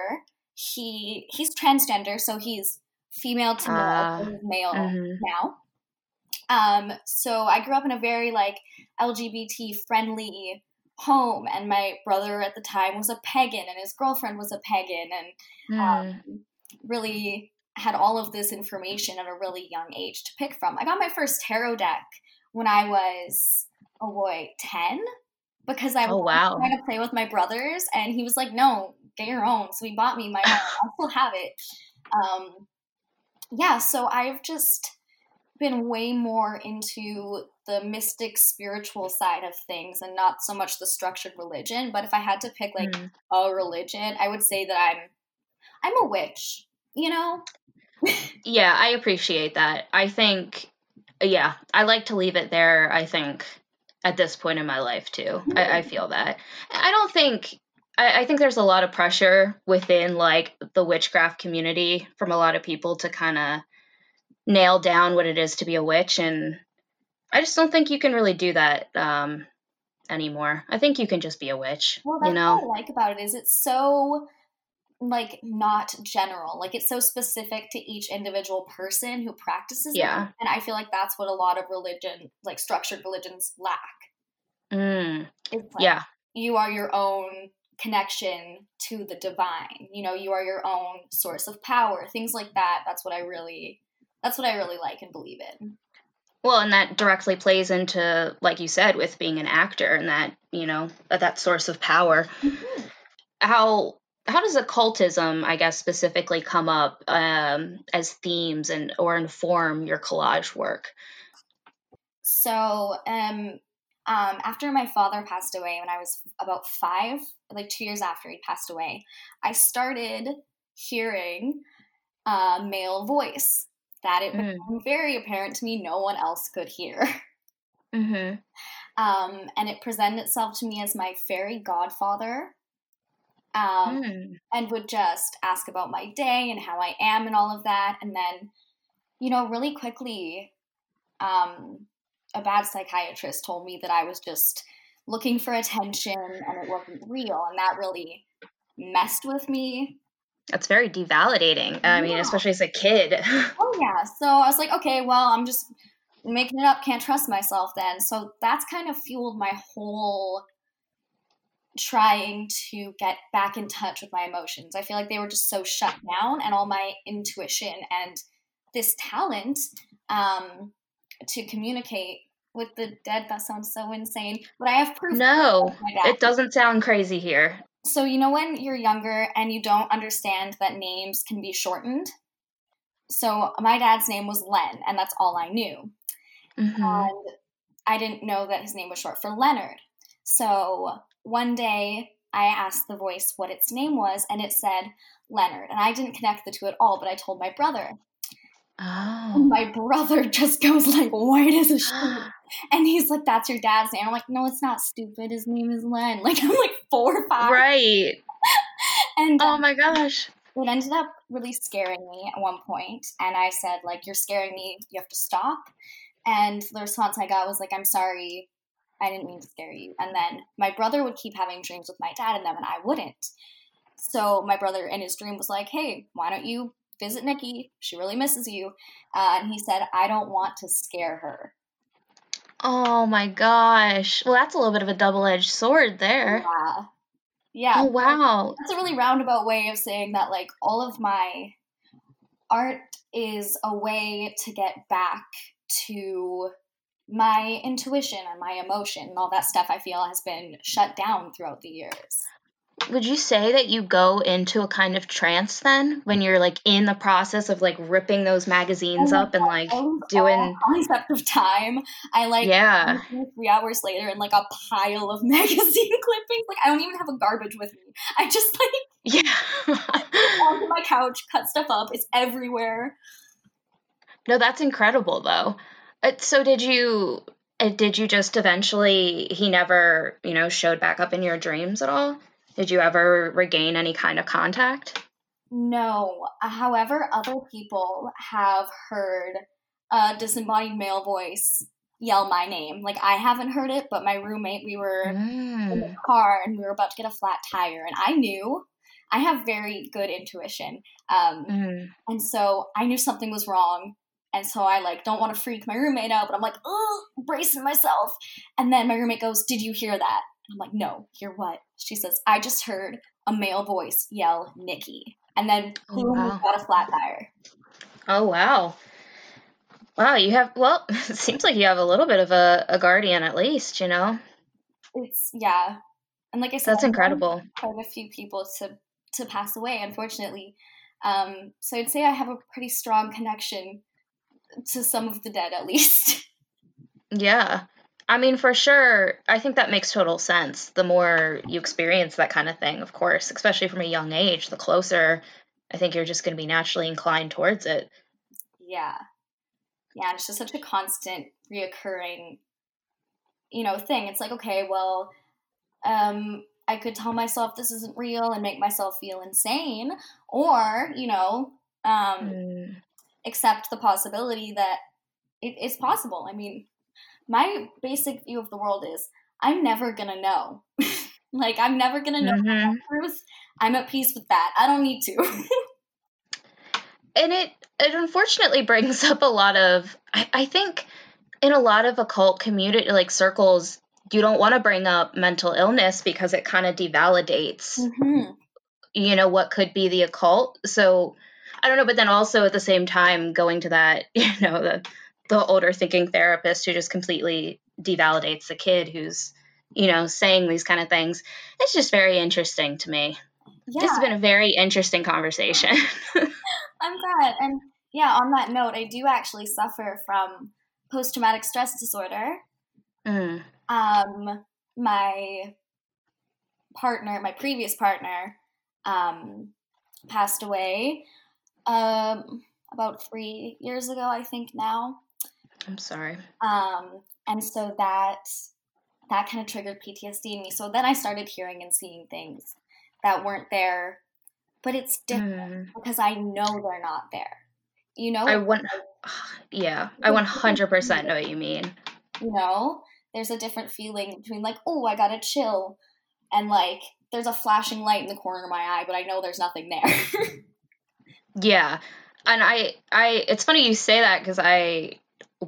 he he's transgender, so he's female to male, he's male Mhm. now. Um, so I grew up in a very like LGBT friendly home, and my brother at the time was a pagan, and his girlfriend was a pagan, and Mm. um, really had all of this information at a really young age to pick from. I got my first tarot deck when I was, oh boy, 10 because I Oh, was wow. trying to play with my brothers and he was like, no, get your own. So he bought me my own. I still have it. Um, yeah, so I've just been way more into the mystic spiritual side of things and not so much the structured religion. But if I had to pick like Mm. a religion, I would say that I'm I'm a witch, you know? Yeah, I appreciate that. I think, yeah, I like to leave it there. I think at this point in my life too, I, I feel that. I don't think. I, I think there's a lot of pressure within like the witchcraft community from a lot of people to kind of nail down what it is to be a witch, and I just don't think you can really do that um, anymore. I think you can just be a witch. Well, that's you know? what I like about it is it's so like not general. Like it's so specific to each individual person who practices it. Yeah. And I feel like that's what a lot of religion, like structured religions lack. Mm, It's like yeah. you are your own connection to the divine. You know, you are your own source of power. Things like that. That's what I really that's what I really like and believe in. Well, and that directly plays into, like you said, with being an actor and that, you know, that, that source of power. How how does occultism, I guess, specifically come up um, as themes and or inform your collage work? So, um, um, after my father passed away, when I was about five, like two years after he passed away, I started hearing a male voice that it Mm. became very apparent to me no one else could hear. Mm-hmm. Um, and it presented itself to me as my fairy godfather. Um, Mm. and would just ask about my day and how I am and all of that. And then, you know, really quickly, um, a bad psychiatrist told me that I was just looking for attention and it wasn't real. And that really messed with me. That's very devalidating. I mean, Yeah. especially as a kid. Oh, yeah. So I was like, okay, well, I'm just making it up, can't trust myself then. So that's kind of fueled my whole trying to get back in touch with my emotions. I feel like they were just so shut down, and all my intuition and this talent um, to communicate with the dead. That sounds so insane, but I have proof. no, of my dad. it doesn't sound crazy here. So you know when you're younger and you don't understand that names can be shortened. So my dad's name was Len, and that's all I knew. Mhm. And I didn't know that his name was short for Leonard. So one day I asked the voice what its name was, and it said Leonard. And I didn't connect the two at all, but I told my brother. Oh. And my brother just goes like white as a sheet. And he's like, That's your dad's name. I'm like, No, it's not stupid. His name is Len. Like I'm like four or five. right. And Oh um, my gosh. it ended up really scaring me at one point and i said like you're scaring me you have to stop and the response i got was like i'm sorry i didn't mean to scare you and then my brother would keep having dreams with my dad in them and i wouldn't so my brother in his dream was like hey why don't you visit nikki she really misses you uh, and he said i don't want to scare her Oh my gosh. Well, that's a little bit of a double-edged sword there. yeah yeah Oh wow. that's a really roundabout way of saying that like all of my art is a way to get back to my intuition and my emotion and all that stuff i feel has been shut down throughout the years Would you say that you go into a kind of trance then when you're like in the process of like ripping those magazines Oh up and like I doing concept of time i like Yeah. three hours later in like a pile of magazine clippings like i don't even have a garbage with me i just like Yeah. onto my couch cut stuff up it's everywhere no, that's incredible though. Uh, so did you uh, did you just eventually he never, you know, showed back up in your dreams at all? Did you ever regain any kind of contact? No. However, other people have heard a disembodied male voice yell my name. Like I haven't heard it, but my roommate, we were in the Mm. car and we were about to get a flat tire, and I knew. I have very good intuition, um, Mm. and so I knew something was wrong. And so I like don't want to freak my roommate out, but I'm like, oh, bracing myself. And then my roommate goes, "Did you hear that?" I'm like, "No, you're what?" She says, "I just heard a male voice yell Nikki." And then Oh, boom, wow. got a flat tire. Oh wow. Wow, you have well, it seems like you have a little bit of a, a guardian at least, you know? It's yeah, and like I said, That's incredible. Quite a few people to to pass away, unfortunately. Um, so I'd say I have a pretty strong connection to some of the dead, at least. Yeah. I mean, for sure, I think that makes total sense. The more you experience that kind of thing, of course, especially from a young age, the closer I think you're just going to be naturally inclined towards it. yeah, yeah, and it's just such a constant, reoccurring, you know, thing. It's like okay, well, um, I could tell myself this isn't real and make myself feel insane, or you know, um, Mm. accept the possibility that it is possible. I mean, my basic view of the world is I'm never gonna know. like I'm never gonna know Mhm. the truth. I'm at peace with that. I don't need to. and it it unfortunately brings up a lot of I, I think in a lot of occult community like circles you don't want to bring up mental illness because it kind of devalidates mm-hmm. you know what could be the occult so i don't know but then also at the same time going to that you know the the older thinking therapist who just completely devalidates the kid who's you know saying these kind of things it's just very interesting to me Yeah, this has been a very interesting conversation I'm glad. And yeah, on that note, I do actually suffer from post traumatic stress disorder. Mm. Um, my partner, my previous partner, um, passed away um, about three years ago, I think now. I'm sorry Um, and so that that kind of triggered PTSD in me. So then I started hearing and seeing things that weren't there, but it's different Mm. because I know they're not there. You know, I want, yeah, I 100% know what you mean. you know, there's a different feeling between like, oh, I got a chill, and like there's a flashing light in the corner of my eye, but I know there's nothing there. Yeah, and I, I, it's funny you say that because I,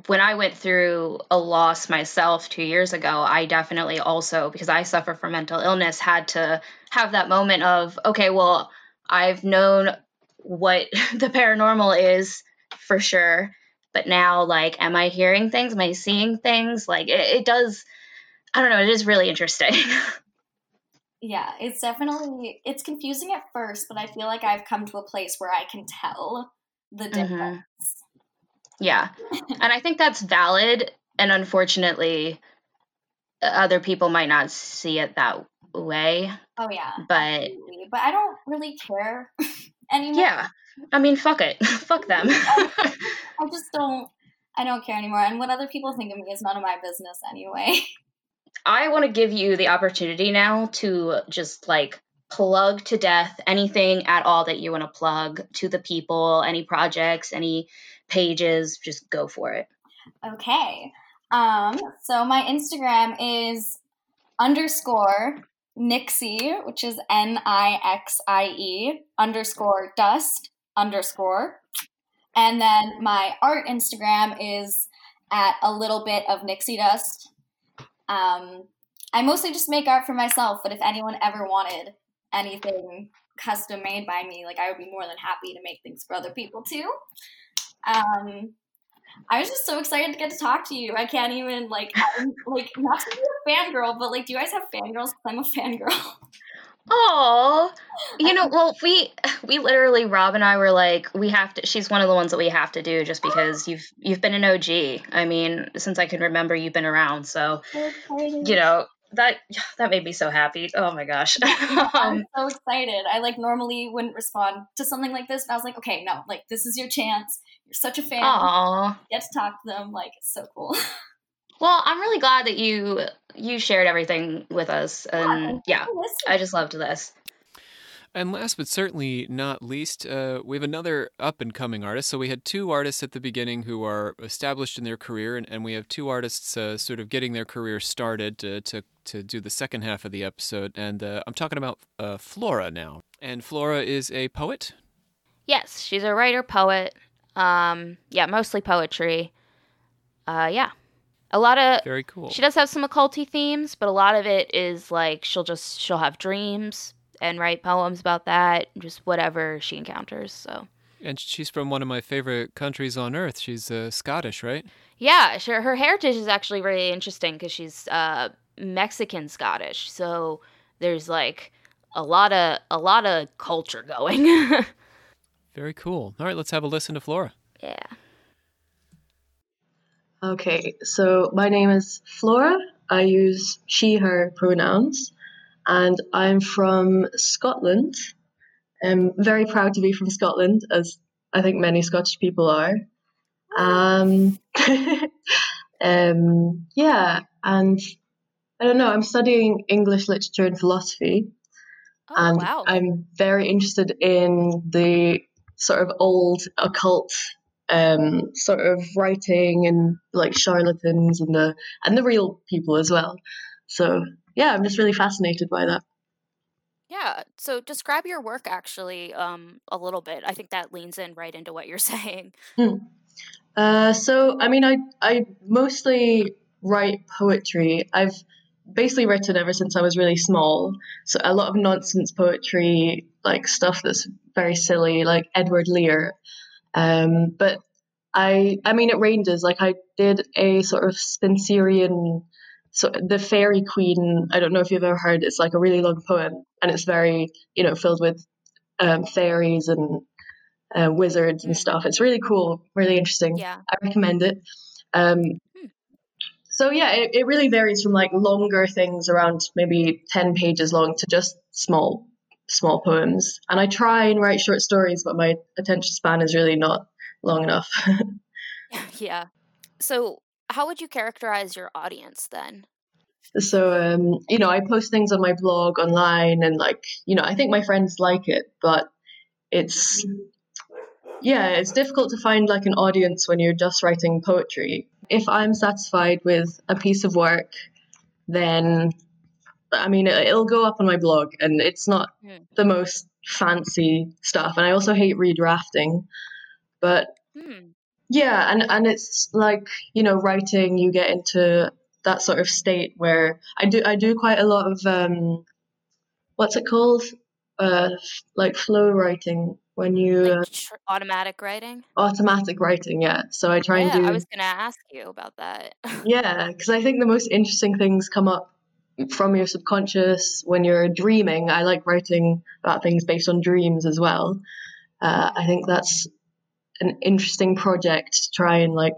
when I went through a loss myself two years ago, I definitely also because I suffer from mental illness had to have that moment of okay, well, I've known what the paranormal is for sure, but now like, am I hearing things? Am I seeing things? Like, it, it does. I don't know. It is really interesting. yeah, it's definitely it's confusing at first, but I feel like I've come to a place where I can tell the Mhm. difference. Yeah. and I think that's valid. And unfortunately, other people might not see it that way. Oh yeah. But absolutely. but I don't really care anymore. yeah, I mean, fuck it, fuck them. I just don't. I don't care anymore, and what other people think of me is none of my business anyway. I want to give you the opportunity now to just like plug to death anything at all that you want to plug to the people, any projects, any pages, just go for it. Okay. Um, so my Instagram is underscore Nixie, which is N I X I E underscore dust underscore. And then my art Instagram is at a little bit of Nixie dust. Um, I mostly just make art for myself, but if anyone ever wanted anything custom made by me, like I would be more than happy to make things for other people too. Um, I was just so excited to get to talk to you. I can't even like I'm, like not to be a fangirl, but like, do you guys have fangirls? I'm a fangirl. Oh, you know, well, we we literally Rob and I were like, we have to. She's one of the ones that we have to do just because you've you've been an OG. I mean, since I can remember, you've been around. So, you know, that that made me so happy. Oh my gosh. I'm um, so excited. I like normally wouldn't respond to something like this, but I was like, okay, no, like this is your chance. You're such a fan. Aw. Get to talk to them. Like it's so cool. Well, I'm really glad that you you shared everything with us, and yeah, Listen. I just loved this. And last but certainly not least, uh, we have another up and coming artist. So we had two artists at the beginning who are established in their career, and, and we have two artists uh, sort of getting their career started to, to, to do the second half of the episode. And uh, I'm talking about uh, Flora now. And Flora is a poet. Yes, she's a writer, poet. Um, yeah, mostly poetry. Uh, yeah, a lot of. Very cool. She does have some occulty themes, but a lot of it is like she'll just she'll have dreams and write poems about that, just whatever she encounters. So And she's from one of my favorite countries on earth. She's uh, Scottish, right? yeah, sure. Her heritage is actually really interesting because she's uh, Mexican Scottish. So there's like a lot of a lot of culture going. Very cool. All right, let's have a listen to Flora. yeah. Okay, so my name is Flora. I use she, her pronouns, and I'm from Scotland. I'm very proud to be from Scotland, as I think many Scottish people are. Um, um, yeah, and I don't know, I'm studying English literature and philosophy, Oh and wow. I'm very interested in the sort of old occult um, sort of writing and like charlatans and the and the real people as well. So yeah, I'm just really fascinated by that. Yeah. So describe your work actually um, a little bit. I think that leans in right into what you're saying. Uh, so I mean, I I mostly write poetry. I've basically written ever since I was really small. So a lot of nonsense poetry, like stuff that's very silly, like Edward Lear. Um, but I I mean, it ranges. Like I did a sort of Spenserian. So the Faerie Queene, I don't know if you've ever heard. It's like a really long poem, and it's very, you know, filled with um, fairies and uh, wizards and stuff. It's really cool, really interesting. Yeah. I recommend it. Um, so yeah, it, it really varies from like longer things around maybe ten pages long to just small small poems. And I try and write short stories, but my attention span is really not long enough. yeah. So how would you characterize your audience then? so um, you know, I post things on my blog online, and like you know, I think my friends like it, but it's yeah, it's difficult to find like an audience when you're just writing poetry. If I'm satisfied with a piece of work, then I mean, it- it'll go up on my blog, and it's not Hmm. the most fancy stuff. And I also hate redrafting, but Hmm. Yeah, and and it's like you know, writing. You get into that sort of state where I do I do quite a lot of um, what's it called? Uh, like flow writing when you uh, Like tr- automatic writing? automatic writing. Yeah, so I try yeah, and do I was going to ask you about that. yeah, because I think the most interesting things come up from your subconscious when you're dreaming. I like writing about things based on dreams as well. Uh, I think that's an interesting project to try and like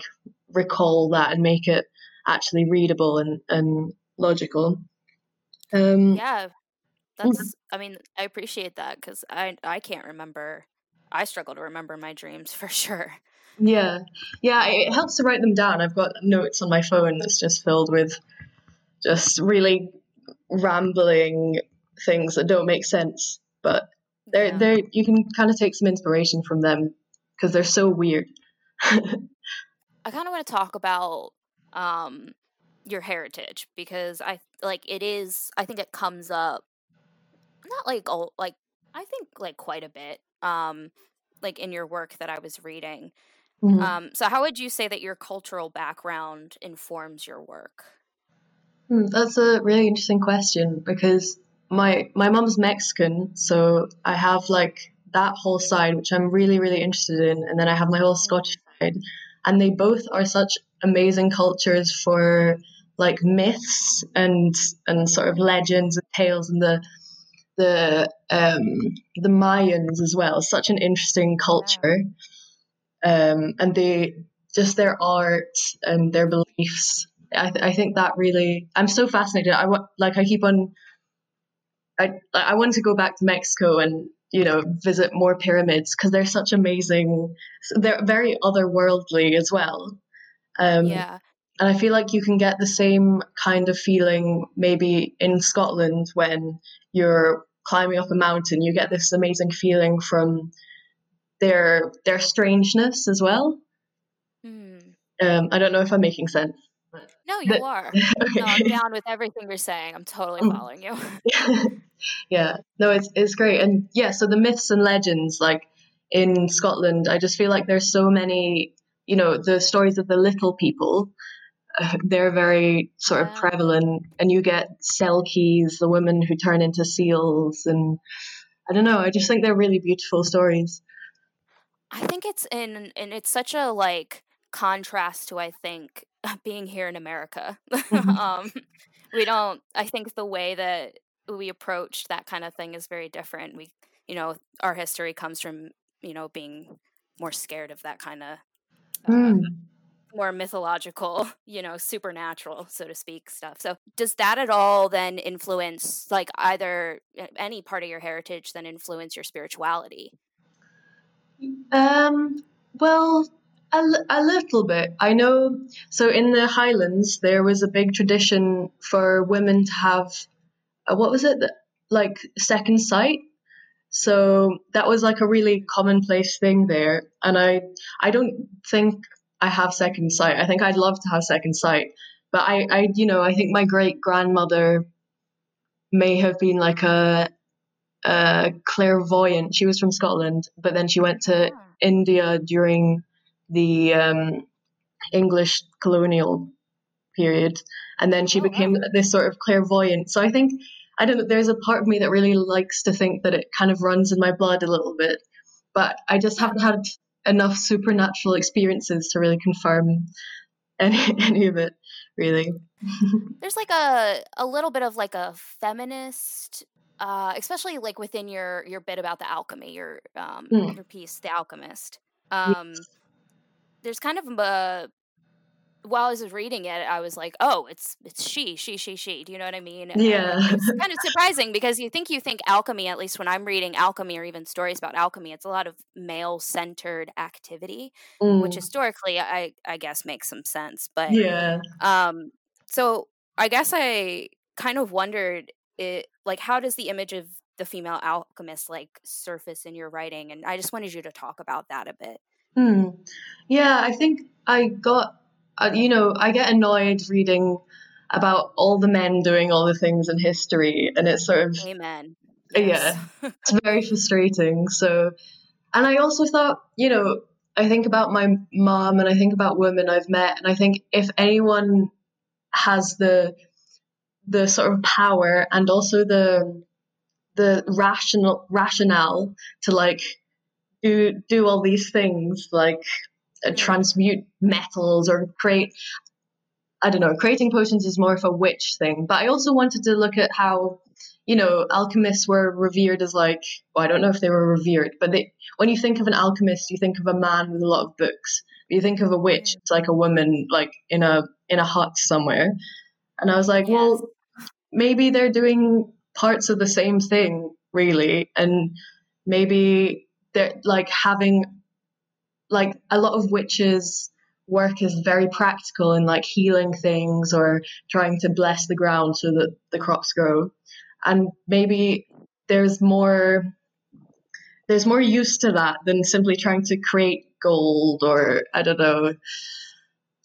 recall that and make it actually readable and, and logical. Um, yeah. That's. I mean, I appreciate that because I I can't remember. I struggle to remember my dreams for sure. Yeah, yeah, it helps to write them down. I've got notes on my phone that's just filled with just really rambling things that don't make sense, but they're Yeah. they're you can kind of take some inspiration from them because they're so weird. I kind of want to talk about um your heritage because I like it is I think it comes up not like all like I think like quite a bit um like in your work that I was reading. Mhm. Um so how would you say that your cultural background informs your work? Hmm, That's a really interesting question because my my mom's Mexican, so I have like that whole side which I'm really really interested in, and then I have my whole Scottish side, and they both are such amazing cultures for like myths and and sort of legends and tales and the the um the Mayans as well. Such an interesting culture, um, and they just their art and their beliefs. I, th- I think that really I'm so fascinated. I wa- like I keep on. I I want to go back to Mexico and you know visit more pyramids because they're such amazing. They're very otherworldly as well. Um, yeah. and I feel like you can get the same kind of feeling maybe in Scotland when you're climbing up a mountain. You get this amazing feeling from their their strangeness as well. Hmm. Um, I don't know if I'm making sense. No, you The- are. No, I'm down with everything you're saying. I'm totally Mm. following you. yeah, no, it's it's great, and yeah, so the myths and legends, like in Scotland, I just feel like there's so many, you know, the stories of the little people. Uh, they're very sort of Yeah. prevalent, and you get Selkies, the women who turn into seals, and I don't know. I just think they're really beautiful stories. I think it's in and it's such a like contrast to I think being here in America. Mhm. um we don't I think the way that we approach that kind of thing is very different. We you know, our history comes from, you know, being more scared of that kind of uh, Mm. more mythological, you know, supernatural, so to speak, stuff. So, does that at all then influence, like, either any part of your heritage, then influence your spirituality? Um, well, a, l- a little bit. I know. So in the Highlands, there was a big tradition for women to have, uh, what was it? Like second sight. So that was like a really commonplace thing there. And I, I don't think I have second sight. I think I'd love to have second sight, but I, I, you know, I think my great grandmother may have been like a, a clairvoyant. She was from Scotland, but then she went to Ah. India during the um, English colonial period, and then she Oh, wow. became this sort of clairvoyant. So I think I don't know. There's a part of me that really likes to think that it kind of runs in my blood a little bit, but I just haven't had enough supernatural experiences to really confirm any any of it. Really. There's like a a little bit of like a feminist, uh, especially like within your your bit about the alchemy, your um Mm. your piece, The Alchemist. Um, there's kind of a while I was reading it, I was like, oh, it's it's she, she, she, she. Do you know what I mean? And Yeah. it's kind of surprising because you think you think alchemy, at least when I'm reading alchemy or even stories about alchemy, it's a lot of male centered activity, which Mm. historically I I guess makes some sense. But Yeah. um, so I guess I kind of wondered it like how does the image of the female alchemist like surface in your writing? And I just wanted you to talk about that a bit. Hmm. Yeah, I think I got, uh, you know, I get annoyed reading about all the men doing all the things in history, and it's sort of, Amen. Yeah. It's very frustrating. So, and I also thought, you know, I think about my mom and I think about women I've met, and I think if anyone has the the sort of power and also the the rational rationale to like do do all these things like uh, transmute metals or create I don't know creating potions is more of a witch thing. But I also wanted to look at how you know alchemists were revered as like well I don't know if they were revered but they when you think of an alchemist you think of a man with a lot of books. You think of a witch it's like a woman like in a in a hut somewhere. And I was like well maybe they're doing parts of the same thing, really. And maybe like having like a lot of witches work is very practical in like healing things or trying to bless the ground so that the crops grow. And maybe there's more there's more use to that than simply trying to create gold or I don't know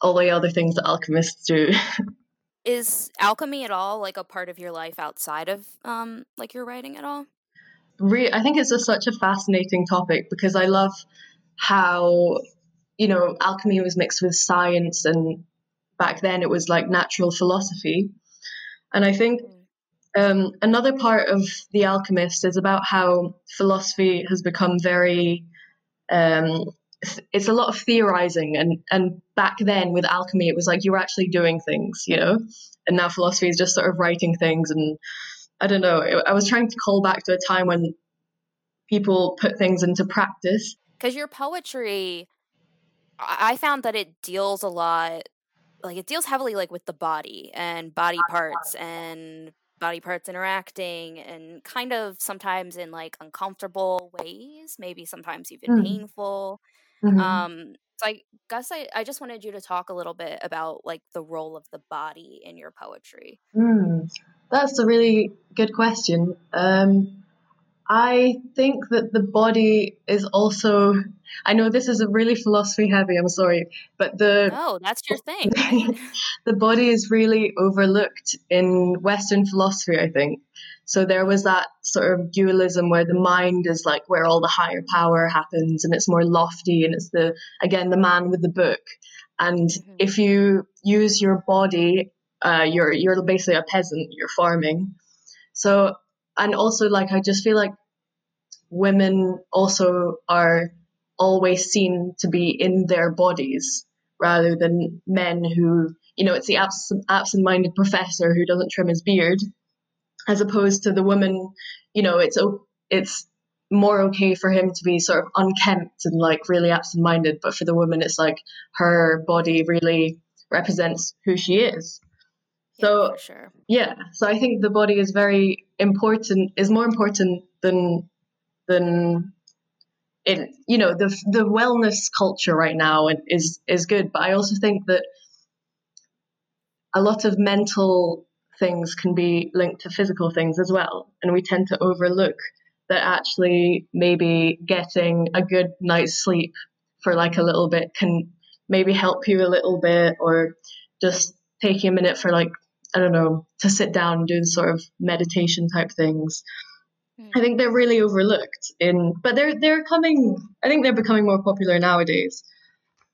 all the other things that alchemists do. Is alchemy at all like a part of your life outside of um like your writing at all? Re- I think it's a, such a fascinating topic because I love how you know alchemy was mixed with science and back then it was like natural philosophy. And i think um, another part of the alchemist is about how philosophy has become very um, it's a lot of theorizing and and back then with alchemy it was like you were actually doing things you know? And now philosophy is just sort of writing things and i don't know. I was trying to call back to a time when people put things into practice. Because your poetry i found that it deals a lot like it deals heavily like with the body and body parts and body parts interacting and kind of sometimes in like uncomfortable ways maybe sometimes even mm. painful. Mm-hmm. um so i guess I, I just wanted you to talk a little bit about like the role of the body in your poetry. Mm, that's a really good question um I think that the body is also. I know this is a really philosophy heavy. I'm sorry, but the oh, that's your thing. Right? the body is really overlooked in Western philosophy. I think so. There was that sort of dualism where the mind is like where all the higher power happens, and it's more lofty, and it's the again the man with the book. And mm-hmm. if you use your body, uh, you're you're basically a peasant. You're farming. So and also like I just feel like women also are always seen to be in their bodies rather than men who you know it's the absent absent-minded professor who doesn't trim his beard as opposed to the woman you know it's it's more okay for him to be sort of unkempt and like really absent-minded but for the woman it's like her body really represents who she is so yeah, sure. yeah, so I think the body is very important, is more important than than it. You know, the the wellness culture right now is is good, but I also think that a lot of mental things can be linked to physical things as well, and we tend to overlook that actually maybe getting a good night's sleep for like a little bit can maybe help you a little bit, or just taking a minute for like I don't know, to sit down and do the sort of meditation type things. Mm. I think they're really overlooked in, but they're they're coming. I think they're becoming more popular nowadays.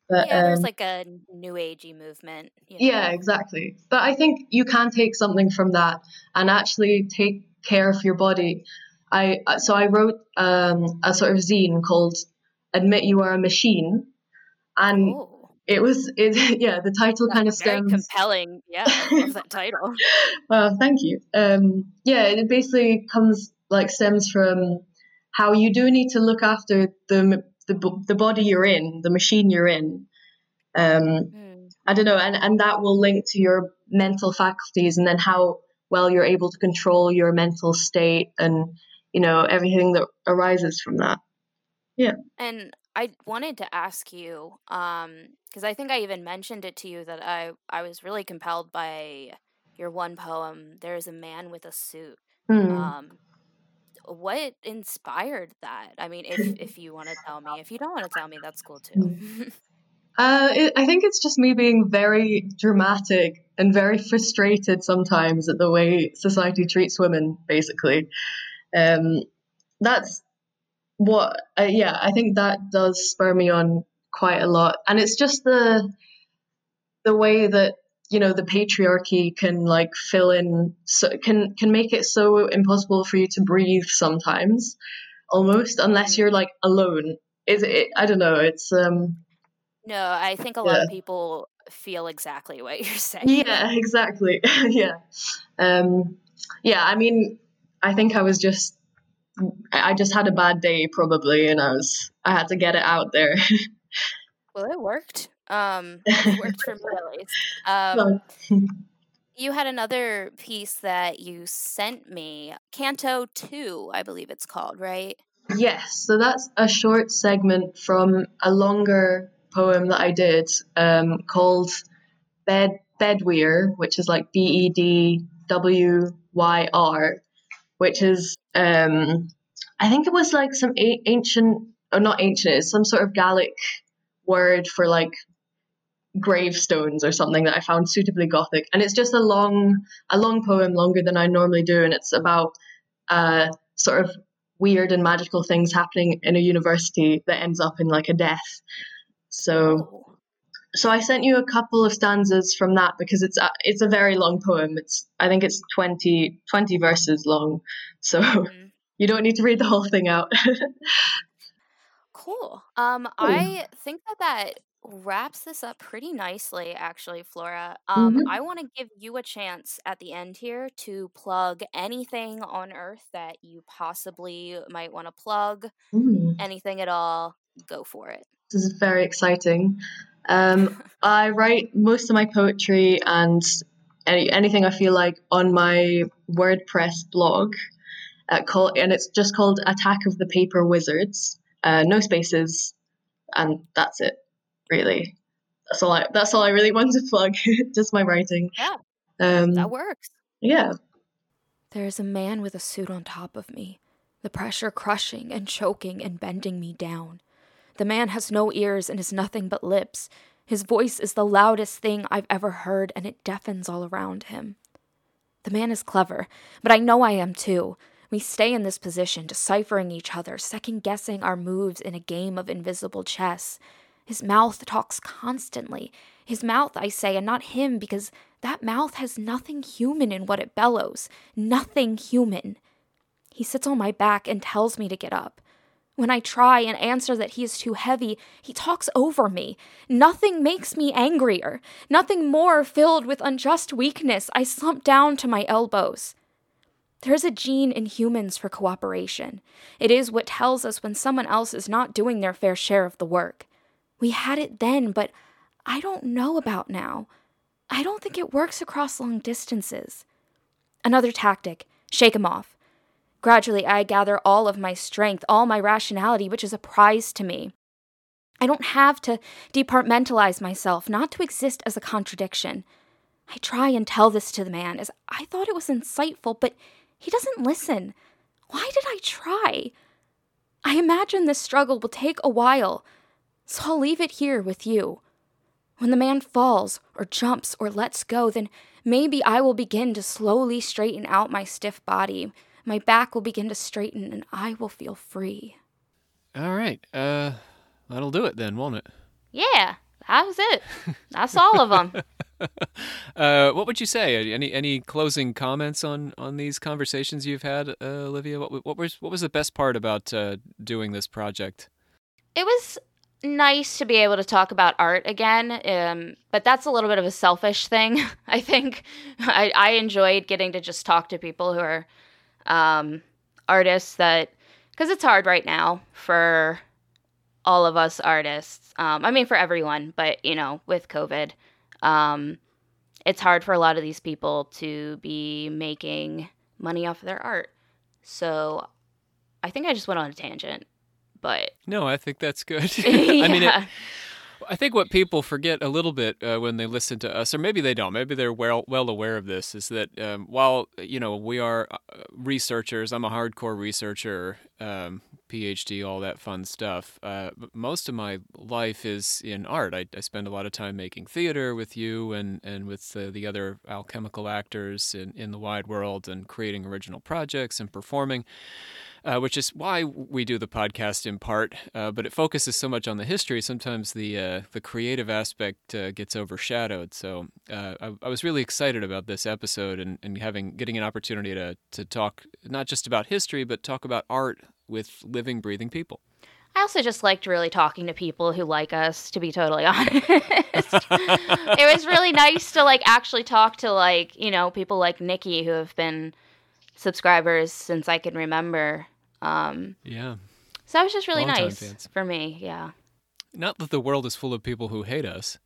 But, yeah, there's um, like a new agey movement. You know? Yeah, exactly. But I think you can take something from that and actually take care of your body. I so I wrote um, a sort of zine called "Admit You Are a Machine," and Ooh it was it yeah the title That's kind of stems compelling. Yeah that title. Well thank you. Um yeah it basically comes like stems from how you do need to look after the the, the body you're in the machine you're in. Um mm. i don't know and and that will link to your mental faculties and then how well you're able to control your mental state and you know everything that arises from that. Yeah. And I wanted to ask you, um, because I think I even mentioned it to you that I I was really compelled by your one poem. There's a man with a suit. Mm. Um, what inspired that? I mean, if if you want to tell me, if you don't want to tell me, that's cool too. Hmm. uh, it, I think it's just me being very dramatic and very frustrated sometimes at the way society treats women. Basically, um, that's what uh, yeah i think that does spur me on quite a lot. And it's just the the way that you know the patriarchy can like fill in so can can make it so impossible for you to breathe sometimes almost unless you're like alone. Is it i don't know it's um no i think a lot yeah. of people feel exactly what you're saying. Yeah exactly. Yeah. Um yeah i mean i think i was just I just had a bad day probably, and I was I had to get it out there. well, it worked. Um, it worked for me at least. Um, You had another piece that you sent me, Canto 2, I believe it's called, right? Yes, so that's a short segment from a longer poem that I did um, called Bed Bedwyr, which is like B E D W Y R, which is um, I think it was like some a- ancient or not ancient, it's some sort of Gaelic word for like gravestones or something that I found suitably gothic. And it's just a long a long poem, longer than I normally do, and it's about uh, sort of weird and magical things happening in a university that ends up in like a death. So Oh. So I sent you a couple of stanzas from that because it's a, it's a very long poem. It's I think it's 20, 20 verses long. So Mhm. you don't need to read the whole thing out. Cool. Um, I think that that wraps this up pretty nicely, actually, Flora. Um, Mhm. I want to give you a chance at the end here to plug anything on Earth that you possibly might want to plug, Mm. anything at all. Go for it. This is very exciting. Um, I write most of my poetry and any, anything I feel like on my WordPress blog, uh, call, and it's just called Attack of the Paper Wizards. Uh, no spaces, and that's it. Really, that's all I. That's all I really want to plug. just my writing. Yeah, Um, that works. yeah. There is a man with a suit on top of me, the pressure crushing and choking and bending me down. The man has no ears and is nothing but lips. His voice is the loudest thing I've ever heard, and it deafens all around him. The man is clever, but I know I am too. We stay in this position, deciphering each other, second guessing our moves in a game of invisible chess. His mouth talks constantly. His mouth, I say, and not him, because that mouth has nothing human in what it bellows. Nothing human. He sits on my back and tells me to get up. When I try and answer that he is too heavy, he talks over me. Nothing makes me angrier. Nothing more filled with unjust weakness. I slump down to my elbows. There is a gene in humans for cooperation. It is what tells us when someone else is not doing their fair share of the work. We had it then, but I don't know about now. I don't think it works across long distances. Another tactic shake him off. Gradually, I gather all of my strength, all my rationality, which is a prize to me. I don't have to departmentalize myself, not to exist as a contradiction. I try and tell this to the man as I thought it was insightful, but he doesn't listen. Why did I try? I imagine this struggle will take a while, so I'll leave it here with you. When the man falls, or jumps, or lets go, then maybe I will begin to slowly straighten out my stiff body. My back will begin to straighten, and I will feel free. All right. Uh, that'll do it then, won't it? Yeah, that was it. That's all of them. uh, what would you say? Any any closing comments on on these conversations you've had, uh, Olivia? What what was what was the best part about uh, doing this project? It was nice to be able to talk about art again, um, but that's a little bit of a selfish thing. I think I, I enjoyed getting to just talk to people who are um, artists that because it's hard right now for all of us artists. Um, I mean, for everyone, but you know, with COVID, um, it's hard for a lot of these people to be making money off of their art. So I think I just went on a tangent, but No, I think that's good. I mean, it. I think what people forget a little bit uh, when they listen to us, or maybe they don't, maybe they're well well aware of this, is that um, while you know we are uh, researchers, I'm a hardcore researcher, um, PhD, all that fun stuff. Uh, most of my life is in art. I, I spend a lot of time making theater with you and and with uh, the other alchemical actors in in the wide world, and creating original projects and performing uh, which is why we do the podcast in part. Uh, but it focuses so much on the history. Sometimes the uh, the creative aspect uh, gets overshadowed. So uh, I, I was really excited about this episode and, and having getting an opportunity to to talk not just about history, but talk about art with living, breathing people. I also just liked really talking to people who like us, to be totally honest. it was really nice to like actually talk to like, you know, people like Nikki who have been subscribers since I can remember. Um, Yeah. so that was just really Longtime nice fans. for me. Yeah. Not that the world is full of people who hate us.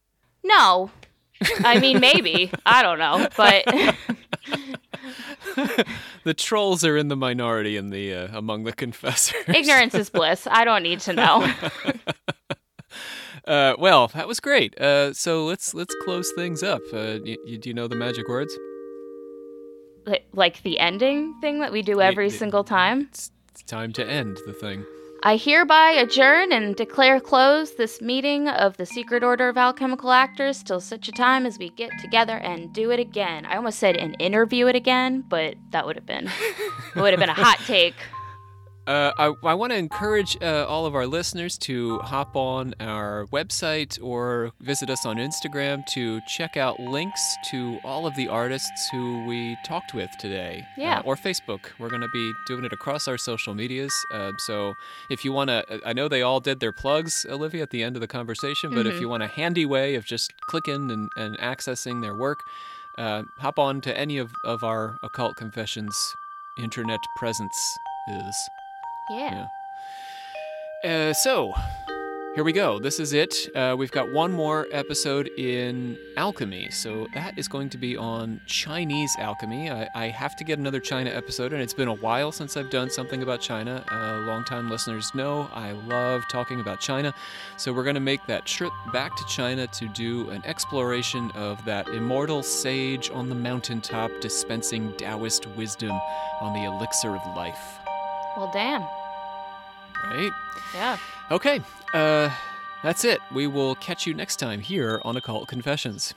No, I mean, maybe. I don't know, but the trolls are in the minority in the uh, among the confessors. ignorance is bliss. I don't need to know. Uh, well, that was great. Uh, so let's let's close things up. Uh, y- y- do you know the magic words? Li- like the ending thing that we do every single time. It's, time to end the thing. I hereby adjourn and declare closed this meeting of the Secret Order of Alchemical Actors till such a time as we get together and do it again. I almost said and interview it again, but that would have been would have been a hot take. Uh, I, I want to encourage uh, all of our listeners to hop on our website or visit us on Instagram to check out links to all of the artists who we talked with today. Yeah. Uh, or Facebook. We're going to be doing it across our social medias. Uh, so if you want to, I know they all did their plugs, Olivia, at the end of the conversation, but if Mhm. you want a handy way of just clicking and, and accessing their work, uh, hop on to any of, of our Occult Confessions internet presence is. Yeah. Uh, so, here we go. This is it. Uh, we've got one more episode in alchemy. So, that is going to be on Chinese alchemy. I, I have to get another China episode, and it's been a while since I've done something about China. Uh, longtime listeners know I love talking about China. So, we're going to make that trip back to China to do an exploration of that immortal sage on the mountaintop dispensing Taoist wisdom on the elixir of life. Well, damn. Right? Yeah. Okay, uh, that's it. We will catch you next time here on Occult Confessions.